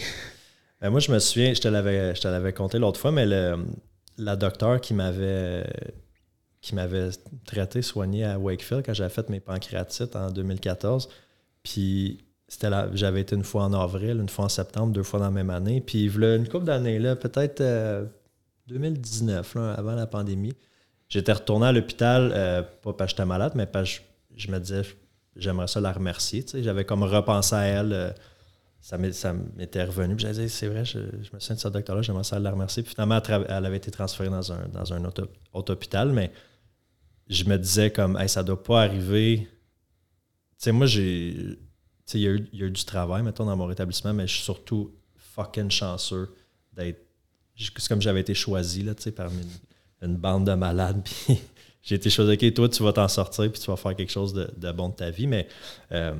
Ben, moi, je me souviens, je te l'avais, je te l'avais conté l'autre fois, mais le, la docteure qui m'avait qui m'avait traité, soigné à Wakefield quand j'avais fait mes pancréatites en 2014. Puis c'était là, j'avais été une fois en avril, une fois en septembre, deux fois dans la même année. Puis une couple d'années, là, peut-être euh, 2019, là, avant la pandémie, j'étais retourné à l'hôpital, euh, pas parce que j'étais malade, mais parce que je, je me disais, j'aimerais ça la remercier. J'avais comme repensé à elle. euh, ça m'était revenu. Puis j'avais dit, c'est vrai, je, je me souviens de ce docteur-là, j'aimerais ça la remercier. Puis finalement, elle, avait été transférée dans un, dans un autre, autre hôpital, mais je me disais comme, hey, ça doit pas arriver. Tu sais, moi, j'ai. Il y, a eu- il y a eu du travail, mettons, dans mon rétablissement, mais je suis surtout fucking chanceux d'être. C'est comme j'avais été choisi, là, tu sais, parmi une, bande de malades. j'ai été choisi, OK, toi, tu vas t'en sortir, puis tu vas faire quelque chose de, de bon de ta vie. Mais. euh,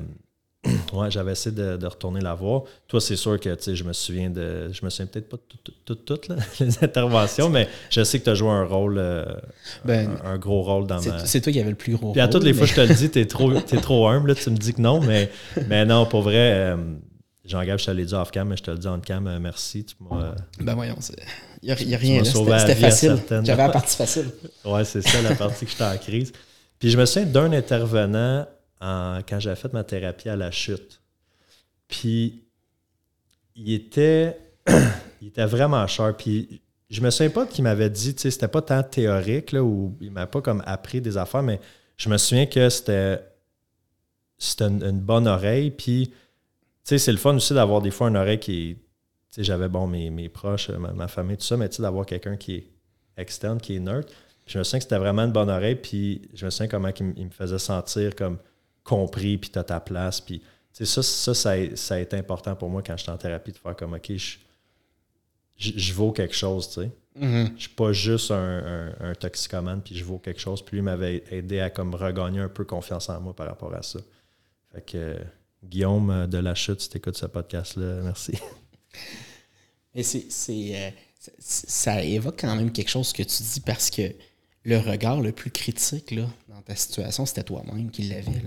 Ouais, j'avais essayé de, de retourner la voir. Toi, c'est sûr que tu sais, je me souviens de. Je me souviens peut-être pas de tout- tout- tout- toutes là, les interventions, mais je sais que tu as joué un rôle, euh, Ben, un, un gros rôle dans c'est, ma. c'est toi qui avais le plus gros Puis à rôle, toutes les fois, je te le dis, t'es trop, t'es trop humble, là, tu me dis que non, mais, mais non, pour vrai, euh, Jean-Gab, je te l'ai dit off-cam, mais je te le dis on-cam, euh, merci. Tu Ben voyons, il n'y a, y a rien C'était, facile. J'avais la partie facile. Ouais, c'est ça la partie que j'étais en crise. Puis je me souviens d'un intervenant en- quand j'avais fait ma thérapie à la chute. Puis il était, il était vraiment cher. Puis je me souviens pas qu'il m'avait dit, tu sais, c'était pas tant théorique, là, ou il m'a pas comme appris des affaires, mais je me souviens que c'était, c'était une, une bonne oreille. Puis, tu sais, c'est le fun aussi d'avoir des fois une oreille qui est, j'avais, bon, mes, mes proches, ma, ma famille, tout ça, mais tu sais, d'avoir quelqu'un qui est externe, qui est neutre. Puis je me souviens que c'était vraiment une bonne oreille, puis je me souviens comment il, me- il me faisait sentir comme compris, puis t'as ta place. Puis, tu sais, ça, ça, ça, a, ça a été important pour moi quand j'étais en thérapie de faire comme, OK, je, je, je vaux quelque chose, tu sais. Mhm. Je suis pas juste un, un- un toxicomane, puis je vaux quelque chose. Puis lui m'avait aidé à comme regagner un peu confiance en moi par rapport à ça. Fait que, Guillaume euh, de la chute, si tu écoutes ce podcast-là, merci. Mais c'est, euh, ça évoque quand même quelque chose que tu dis parce que le regard le plus critique là, dans ta situation, c'était toi-même qui l'avais.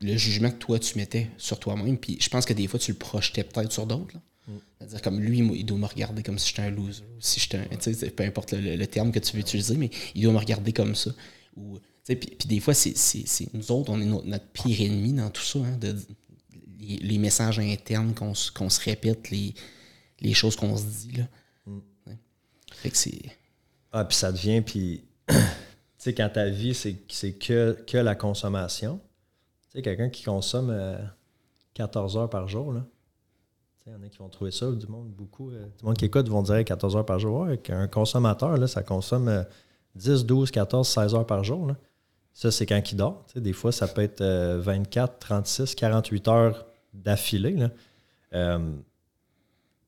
Le jugement que toi, tu mettais sur toi-même. Puis je pense que des fois, tu le projetais peut-être sur d'autres. Mm. C'est-à-dire, comme lui, il doit me regarder comme si j'étais un loser. Si j'étais un, peu importe le, terme que tu veux utiliser, mais il doit me regarder comme ça. Ou, puis, puis des fois, c'est, nous autres, on est notre, pire ennemi dans tout ça. Hein, de, les, messages internes qu'on, se répète, les, les choses qu'on se dit. Là. Mm. Fait que c'est. Ah, puis ça devient, puis tu sais, quand ta vie, c'est, que, que la consommation, tu sais, quelqu'un qui consomme 14 euh, heures par jour, là. Il y en a qui vont trouver ça, du monde, beaucoup. Euh, du monde qui écoute vont dire 14 heures par jour. un consommateur, là, ça consomme 10, 12, 14, 16 heures par jour. Là. Ça, c'est quand il dort. des fois, ça peut être 24, 36, 48 heures d'affilée. Euh, tu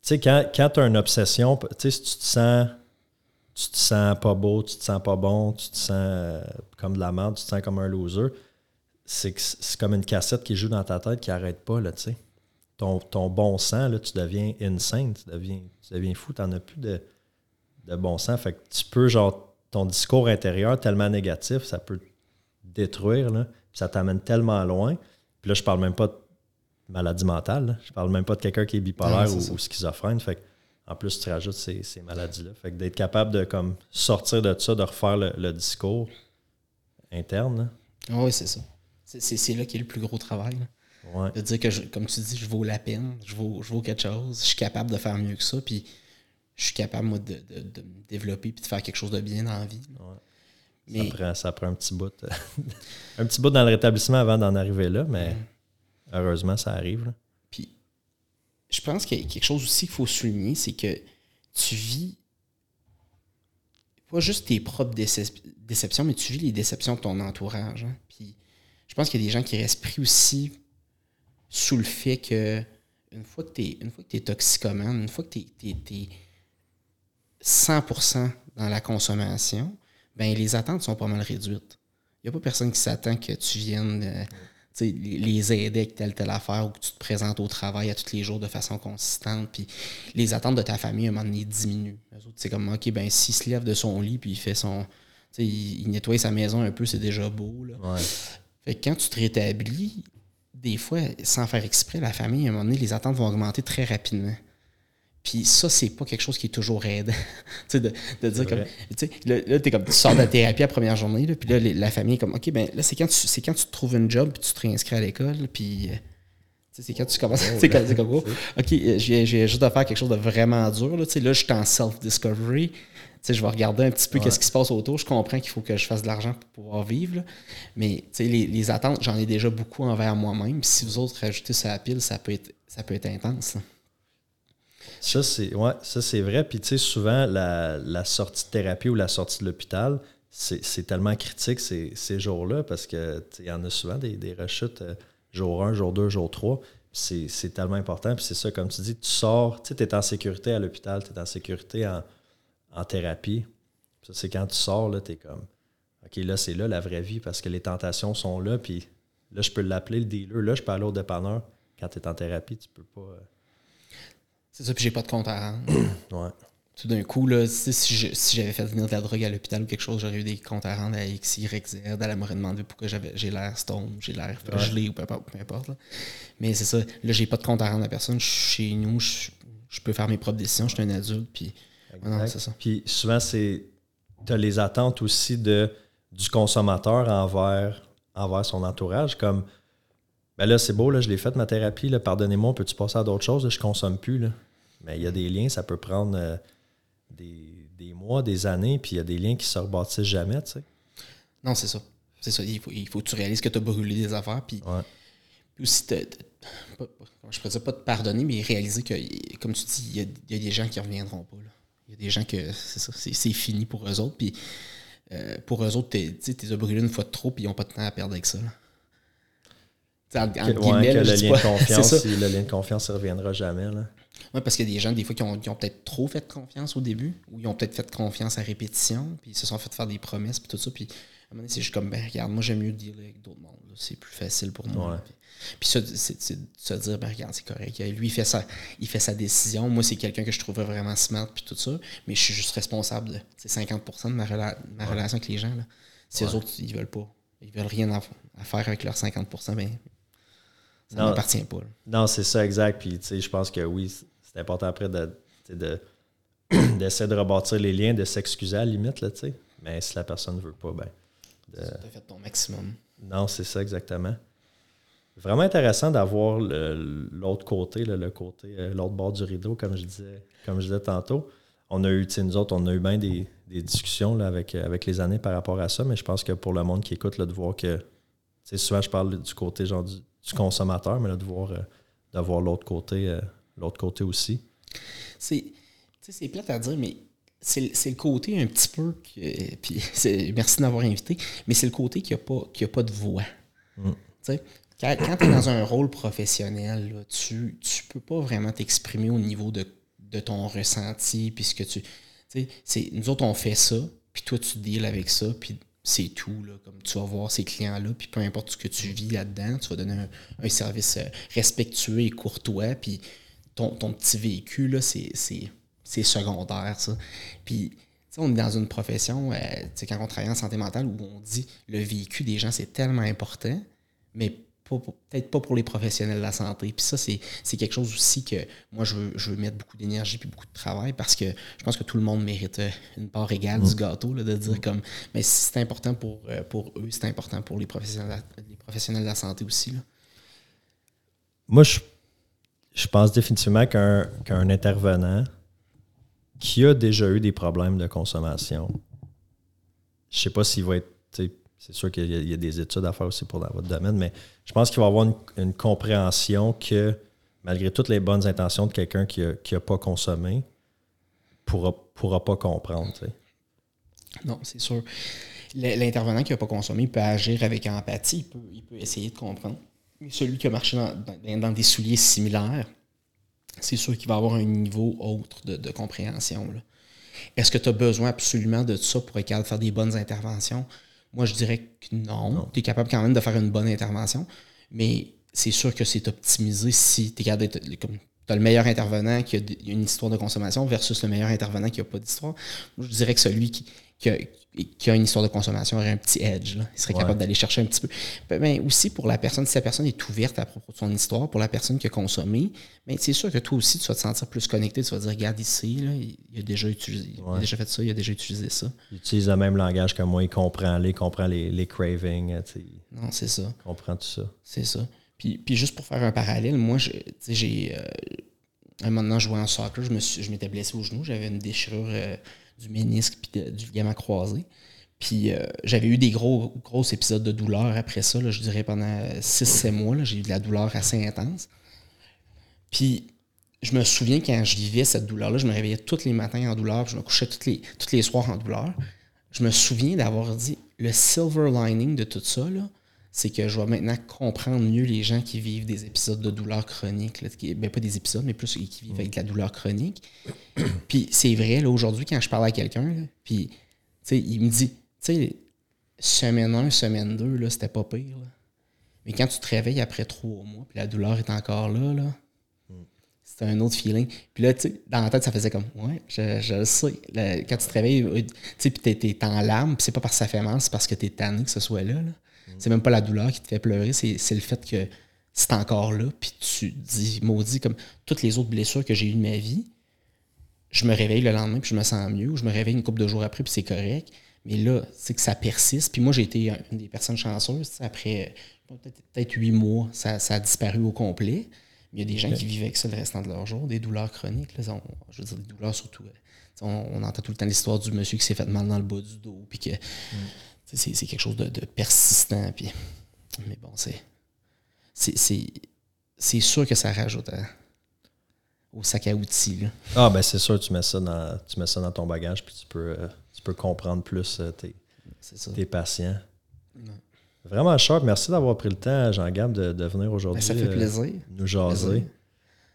sais, quand, quand tu as une obsession, tu sais, si tu te sens tu te sens pas beau, tu te sens pas bon, tu te sens euh, comme de la merde, tu te sens comme un loser, c'est comme une cassette qui joue dans ta tête qui arrête pas, là, tu sais. Ton, ton, bon sens, là, tu deviens insane, tu deviens, tu deviens fou, tu n'en as plus de, de, bon sens. Fait que tu peux, genre, ton discours intérieur tellement négatif, ça peut te détruire, là, puis ça t'amène tellement loin. Puis là, je parle même pas de maladie mentale, je parle même pas de quelqu'un qui est bipolaire ou, ou, schizophrène. Fait en plus, tu rajoutes ces, maladies-là. Fait que d'être capable de comme, sortir de ça, de refaire le, discours interne. Oui, c'est ça. C'est là qu'il y a le plus gros travail. De dire que, comme tu dis, je vaux la peine, je vaux, je quelque chose, je suis capable de faire mieux que ça, puis je suis capable, moi, de, me développer puis de faire quelque chose de bien dans la vie. Mais... Ça, prend, ça, prend, un petit bout. un petit bout dans le rétablissement avant d'en arriver là, mais heureusement, ça arrive je pense qu'il y a quelque chose aussi qu'il faut souligner, c'est que tu vis pas juste tes propres déceptions, mais tu vis les déceptions de ton entourage. Hein. Puis je pense qu'il y a des gens qui restent pris aussi sous le fait que une fois que tu es, une fois que es toxicomane, une fois que tu es, 100% dans la consommation, ben les attentes sont pas mal réduites. Il n'y a pas personne qui s'attend que tu viennes euh, les aider avec telle telle affaire ou que tu te présentes au travail à tous les jours de façon consistante. Puis les attentes de ta famille, à un moment donné, diminuent. C'est comme, OK, ben s'il se lève de son lit puis il fait son. Il, il, nettoie sa maison un peu, c'est déjà beau. Là. Fait que quand tu te rétablis, des fois, sans faire exprès, la famille, à un moment donné, les attentes vont augmenter très rapidement. Puis ça, c'est pas quelque chose qui est toujours aidant. tu sais, de, de dire comme. Tu sais, là, t'es comme, tu sors de la thérapie la première journée, là, puis là, la famille est comme, OK, ben là, c'est quand, tu, quand tu te trouves un job, puis tu te réinscris à l'école, puis. Euh, tu sais, c'est quand tu commences. c'est comme, oh, OK, euh, j'ai juste de faire quelque chose de vraiment dur. Là, tu sais, là je suis en self-discovery. Tu sais, je vais regarder un petit peu qu'est-ce qui se passe autour. Je comprends qu'il faut que je fasse de l'argent pour pouvoir vivre. Mais tu sais, les, les, attentes, j'en ai déjà beaucoup envers moi-même. Si vous autres rajoutez ça à la pile, ça peut être, ça peut être intense. Ça, c'est ouais, vrai. Puis, tu sais, souvent, la, sortie de thérapie ou la sortie de l'hôpital, c'est tellement critique ces, ces jours-là parce qu'il y en a souvent des, des rechutes euh, jour 1, jour 2, jour 3. C'est tellement important. Puis c'est ça, comme tu dis, tu sors, tu es en sécurité à l'hôpital, tu es en sécurité en, thérapie. Ça, c'est quand tu sors, là, tu es comme, OK, là, c'est là la vraie vie parce que les tentations sont là. Puis là, je peux l'appeler le dealer. Là, je peux aller au dépanneur. Quand tu es en thérapie, tu peux pas. Euh, c'est ça, puis j'ai pas de compte à rendre. ouais. Tout d'un coup, là, si, si j'avais fait venir de la drogue à l'hôpital ou quelque chose, j'aurais eu des comptes à rendre à X, Y, Z. Elle m'aurait demandé pourquoi j'ai l'air stone, j'ai l'air gelé ou peu importe. Mais c'est ça. Là, j'ai pas de compte à rendre à personne. Je suis chez nous, je, peux faire mes propres décisions. Je suis un adulte. Puis, ça. Puis souvent, c'est. Tu as les attentes aussi de, du consommateur envers, envers son entourage. Comme ben là, c'est beau, là, je l'ai fait ma thérapie, pardonnez-moi, peux-tu passer à d'autres choses? je consomme plus. Là. Mais il y a des liens, ça peut prendre euh, des, mois, des années, puis il y a des liens qui se rebâtissent jamais, tu sais. Non, c'est ça. C'est ça. Il faut, il faut que tu réalises que tu as brûlé des affaires, puis, puis aussi, te, je pourrais dire pas te pardonner, mais réaliser que, comme tu dis, il y a, des gens qui ne reviendront pas. Il y a des gens que c'est ça, c'est fini pour eux autres, puis euh, pour eux autres, tu as brûlé une fois de trop, puis ils n'ont pas de temps à perdre avec ça. En, que, le, lien de confiance, le lien de confiance, ne reviendra jamais. Oui, parce qu'il y a des gens, des fois, qui ont, peut-être trop fait confiance au début, ou ils ont peut-être fait confiance à répétition, puis ils se sont fait faire des promesses, puis tout ça. Puis à un moment donné, c'est juste comme, ben regarde, moi j'aime mieux dealer avec d'autres mondes. C'est plus facile pour moi. Ouais. Puis, puis ça, c'est de se dire, ben regarde, c'est correct. Lui, il fait, sa, il fait sa décision. Moi, c'est quelqu'un que je trouverais vraiment smart, puis tout ça. Mais je suis juste responsable de c'est 50% de ma, rela- ma relation avec les gens. Là. Si eux autres, ils veulent pas, ils veulent rien à, à faire avec leurs 50%, ben ça Non. m'appartient pas. Non, c'est ça, exact. Puis, tu sais, je pense que oui, c'est important après de, d'essayer de rebâtir les liens, de s'excuser à la limite, là, tu sais. Mais si la personne ne veut pas, ben. de- Tu as fait ton maximum. Non, c'est ça, exactement. Vraiment intéressant d'avoir l'autre côté, là, le côté, euh, l'autre bord du rideau, comme je disais, comme je disais tantôt. On a eu, tu sais, nous autres, on a eu bien des, des discussions là, avec, avec les années par rapport à ça, mais je pense que pour le monde qui écoute, là, de voir que, tu sais, souvent je parle du côté genre du, du consommateur, mais là, de voir, euh, de voir l'autre côté, euh, l'autre côté aussi. C'est, c'est plate à dire, mais c'est, le- côté un petit peu. Que, puis merci de m'avoir invité, mais c'est le côté qui n'a pas, qui a pas de voix. Mm. Sais, quand, tu es dans un rôle professionnel, là, tu ne peux pas vraiment t'exprimer au niveau de, de ton ressenti, puis ce que tu. tu sais, c'est, nous autres, on fait ça, puis toi, tu deals avec ça, puis c'est tout. Là, comme tu vas voir ces clients-là, puis peu importe ce que tu vis là-dedans, tu vas donner un, un service euh, respectueux et courtois, puis ton, ton petit là, c'est, secondaire, ça. Puis, on est dans une profession, euh, quand on travaille en santé mentale, où on dit le véhicule des gens, c'est tellement important, mais pas peut-être pas pour les professionnels de la santé. Puis ça, c'est, quelque chose aussi que moi, je veux, je veux mettre beaucoup d'énergie puis beaucoup de travail parce que je pense que tout le monde mérite euh, une part égale du gâteau, là, de dire comme, mais si c'est important pour, euh, pour eux, c'est important pour les professionnels, de la- les professionnels de la santé aussi. Là. Moi, je, je pense définitivement qu'un qu'un intervenant qui a déjà eu des problèmes de consommation, je sais pas s'il va être. C'est sûr qu'il y, a- y a des études à faire aussi pour dans votre domaine, mais je pense qu'il va avoir une, compréhension que malgré toutes les bonnes intentions de quelqu'un qui n'a pas consommé, pourra, pourra pas comprendre. Non, c'est sûr. L'intervenant qui n'a pas consommé peut agir avec empathie, il peut, il peut essayer de comprendre. Mais celui qui a marché dans, dans- des souliers similaires, c'est sûr qu'il va avoir un niveau autre de, de compréhension. Est-ce que tu as besoin absolument de ça pour être capable de faire des bonnes interventions? Moi, je dirais que non. Tu es capable quand même de faire une bonne intervention, mais c'est sûr que c'est optimisé si tu es capable d'être tu as le meilleur intervenant qui a une histoire de consommation versus le meilleur intervenant qui n'a pas d'histoire. Moi, je dirais que celui qui, qui, a, qui a une histoire de consommation aurait un petit edge. là. Il serait Ouais. capable d'aller chercher un petit peu. Ben, ben, aussi, pour la personne, si la personne est ouverte à propos de son histoire, pour la personne qui a consommé, ben, c'est sûr que toi aussi, tu vas te sentir plus connecté. Tu vas dire, regarde ici, là, il, il a déjà utilisé, il a déjà fait ça, il a déjà utilisé ça. Il utilise le même langage que moi, il comprend les, il comprend les, les cravings, il Non, c'est ça. comprend tout ça. C'est ça. Puis, puis juste pour faire un parallèle, moi, je- tu sais, j'ai. euh, un moment donné, je jouais en soccer, je me suis- je m'étais blessé au genou, j'avais une déchirure euh, du ménisque puis du ligament croisé. Puis euh, j'avais eu des gros, gros épisodes de douleur après ça, là, je dirais pendant 6-7 mois, là, j'ai eu de la douleur assez intense. Puis je me souviens quand je vivais cette douleur-là, je me réveillais tous les matins en douleur, je me couchais tous les, les soirs en douleur. Je me souviens d'avoir dit le silver lining de tout ça, là, c'est que je vais maintenant comprendre mieux les gens qui vivent des épisodes de douleur chronique. Là, qui, ben, pas des épisodes, mais plus qui vivent avec de la douleur chronique. puis c'est vrai, là, aujourd'hui, quand je parle à quelqu'un, puis il me dit, tu sais, semaine 1, semaine 2, là, c'était pas pire. là. Mais quand tu te réveilles après trois mois, puis la douleur est encore là, là, c'est un autre feeling. Puis là, tu sais, dans la tête, ça faisait comme, ouais, je, je le sais. Le- quand tu te réveilles, euh, tu sais, puis t'es, t'es en larmes, puis c'est pas parce que ça fait mal, c'est parce que t'es tanné que ce soit là. là. C'est même pas la douleur qui te fait pleurer, c'est, le fait que c'est encore là, puis tu te dis, maudit, comme toutes les autres blessures que j'ai eues de ma vie, je me réveille le lendemain, puis je me sens mieux, ou je me réveille une couple de jours après, puis c'est correct. Mais là, c'est que ça persiste. Puis moi, j'ai été une des personnes chanceuses. Après euh, peut-être huit mois, ça, ça a disparu au complet. Mais il y a des gens qui vivent avec ça le restant de leur jour, des douleurs chroniques. Là, On- je veux dire, des douleurs surtout. euh, On, on entend tout le temps l'histoire du monsieur qui s'est fait mal dans le bas du dos. Puis que sais, c'est c'est quelque chose de, de persistant. Puis, mais bon, c'est. c'est- C'est c'est sûr que ça rajoute à- au sac à outils. Là. Ah, ben c'est sûr, tu mets ça dans, tu mets ça dans ton bagage, puis tu peux, euh, tu peux comprendre plus euh, tes, tes patients. Ouais. Vraiment sharp. Merci d'avoir pris le temps, Jean-Gab, de, de venir aujourd'hui. Ben, ça fait euh, plaisir. nous jaser. Plaisir.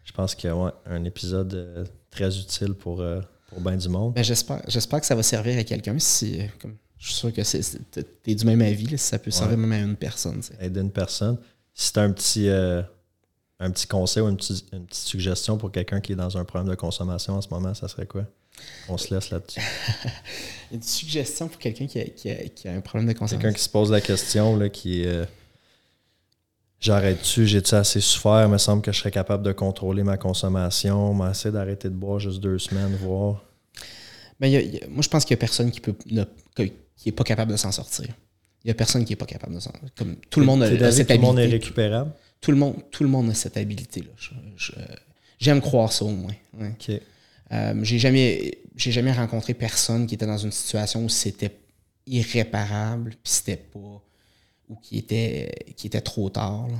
Je pense qu'il y a ouais, un épisode très utile pour, pour bien du monde. Ben, j'espère, j'espère que ça va servir à quelqu'un. Si, comme Je suis sûr que c'est, c'est- t'es du même avis, là, si ça peut servir même à une personne. tu. Aider une personne. Si tu as un petit, euh, un petit conseil ou une, petite- une petite suggestion pour quelqu'un qui est dans un problème de consommation en ce moment, ça serait quoi? On se laisse là-dessus. Une suggestion pour quelqu'un qui a, qui a- qui a un problème de Quelqu'un consommation. qui se pose la question, là, qui est euh, J'arrête-tu, j'ai-tu assez souffert? Il me semble que je serais capable de contrôler ma consommation, mais essayer d'arrêter de boire juste deux semaines, voir. Ben, il y a- il y a- moi, je pense qu'il y a personne qui peut ne- qui est pas capable de s'en sortir. Il y a personne qui est pas capable de s'en sortir. Comme tout le monde a, cette que tout le monde est habilité. récupérable? Tout le monde, tout le monde a cette habilité-là. J'aime croire ça au moins. ouais. Euh, j'ai jamais, rencontré personne qui était dans une situation où c'était irréparable, puis c'était pas, ou qui était, qui était trop tard. là.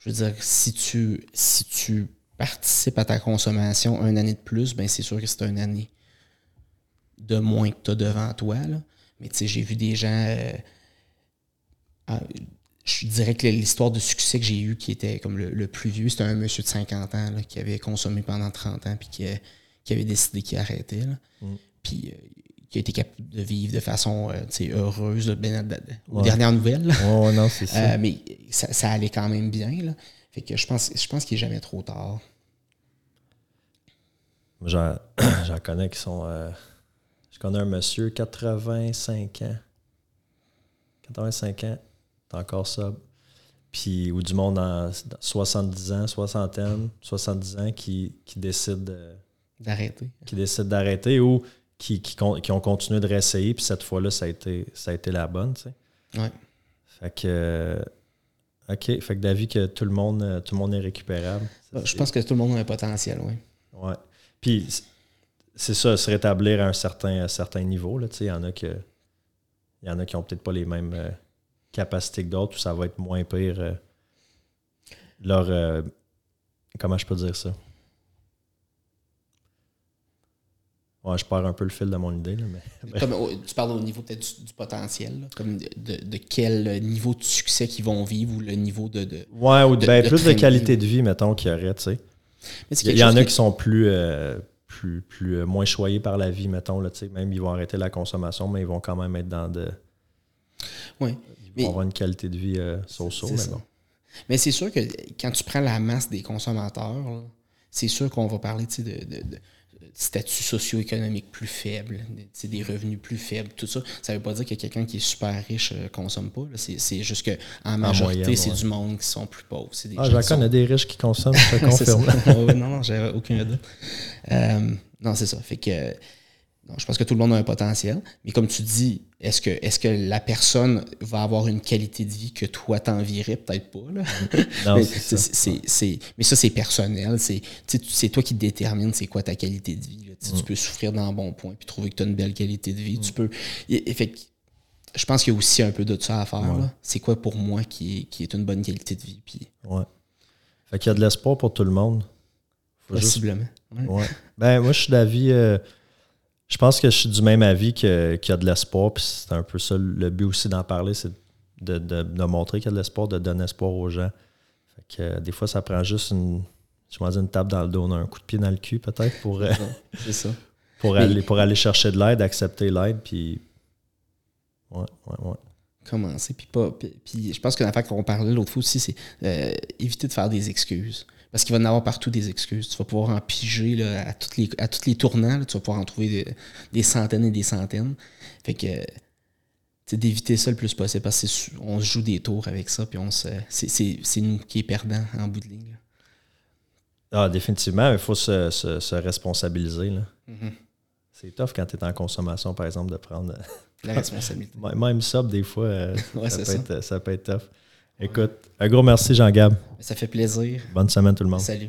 Je veux dire, si tu, si tu participes à ta consommation une année de plus, ben c'est sûr que c'est une année de moins que tu as devant toi. là. Mais tu sais, j'ai vu des gens. euh, je dirais que l'histoire de succès que j'ai eu qui était comme le, le plus vieux, c'était un monsieur de 50 ans là, qui avait consommé pendant 30 ans puis qui, a- qui avait décidé qu'il arrêtait. là. Mm. Puis euh, qui a été capable de vivre de façon euh, tu sais, heureuse, là, ben, aux Ouais. dernières nouvelles. là. Ouais, non, c'est ça. Euh, mais ça, ça allait quand même bien. Là. Fait que je pense, je pense qu'il n'est jamais trop tard. J'en connais qui sont. Connais un monsieur, 85 ans. 85 ans, t'es encore ça. Puis, ou du monde dans 70 ans, soixantaine, 70 ans qui, qui décide de- D'arrêter. qui décident d'arrêter ou qui, qui, qui ont continué de réessayer, puis cette fois-là, ça a été, ça a été la bonne, tu sais. Ouais. Fait que. euh, OK. Fait que d'avis que tout le monde, euh, tout le monde est récupérable. Je pense que tout le monde a un potentiel, oui. Ouais. Puis c'est ça, se rétablir à un certain, un certain niveau. Là, il y en a que. Il y en a qui ont peut-être pas les mêmes euh, capacités que d'autres, ou ça va être moins pire. euh, leur. euh, comment je peux dire ça? Ouais, je perds un peu le fil de mon idée, là, mais. Comme, tu parles au niveau peut-être du, du potentiel, là, comme de, de- de quel niveau de succès qu'ils vont vivre ou le niveau de. de- Ouais, ou ben, plus de qualité de vie, mettons, qu'il y aurait. Mais Il y, en a qui- sont plus, plus, plus euh, moins choyés par la vie, mettons. Là, même ils vont arrêter la consommation, mais ils vont quand même être dans de. Ouais. Ils Mais- vont avoir une qualité de vie euh, so-so, mais ça. bon. Mais c'est sûr que quand tu prends la masse des consommateurs, c'est sûr qu'on va parler de statut socio-économique plus faible, de- tu sais, des revenus plus faibles, tout ça. Ça veut pas dire que quelqu'un qui est super riche ne consomme pas. C'est juste qu'en majorité, moyenne, c'est ouais. du monde qui sont plus pauvres. Des Ah, j'en qui sont- connais des riches qui consomment, je te confirme. Ouais, non, non, j'avais aucun doute. Euh, non, c'est ça. Fait que je pense que tout le monde a un potentiel. Mais comme tu dis, est-ce que, est que la personne va avoir une qualité de vie que toi t'envierais? Peut-être pas. Là? Non, mais, c'est ça. mais ça, c'est personnel. C'est toi qui détermines c'est quoi ta qualité de vie. là. Tu Mm. Tu peux souffrir dans un bon point puis trouver que tu as une belle qualité de vie. Tu peux. et- et fait que je pense qu'il y a aussi un peu de ça à faire. Ouais. C'est quoi pour moi qui est, qui est une bonne qualité de vie? Puis, Ouais. Fait qu'il y a de l'espoir pour tout le monde. Faut possiblement. Ouais. Ouais. Ben, moi, je suis d'avis. euh, je pense que je suis du même avis qu'il y a de l'espoir. Puis c'est un peu ça le but aussi d'en parler, c'est de, de- de montrer qu'il y a de l'espoir, de donner espoir aux gens. Fait que euh, des fois, ça prend juste une. Je dire une tape dans le dos, un coup de pied dans le cul, peut-être, pour, euh, ça. pour, Mais- aller, pour aller chercher de l'aide, accepter l'aide. Puis. Ouais, ouais, ouais. commencer. Puis, pas, puis, puis je pense que l'affaire qu'on parlait l'autre fois aussi, c'est euh, éviter de faire des excuses. Parce qu'il va y en avoir partout des excuses. Tu vas pouvoir en piger là, à, tous les, à tous les tournants. là, tu vas pouvoir en trouver des, des centaines et des centaines. Fait que d'éviter ça le plus possible parce que c'est su- on se joue des tours avec ça. Puis on se, c'est, nous qui est perdant en bout de ligne. là. Ah, définitivement, il faut se, se- se responsabiliser. là. Mhm. C'est tough quand tu es en consommation, par exemple, de prendre. La responsabilité. Même ça, des fois, euh, Ouais, ça, peut ça. Être, ça peut être tough. Écoute, un gros merci, Jean-Gab. Ça fait plaisir. Bonne semaine, tout le monde. Salut.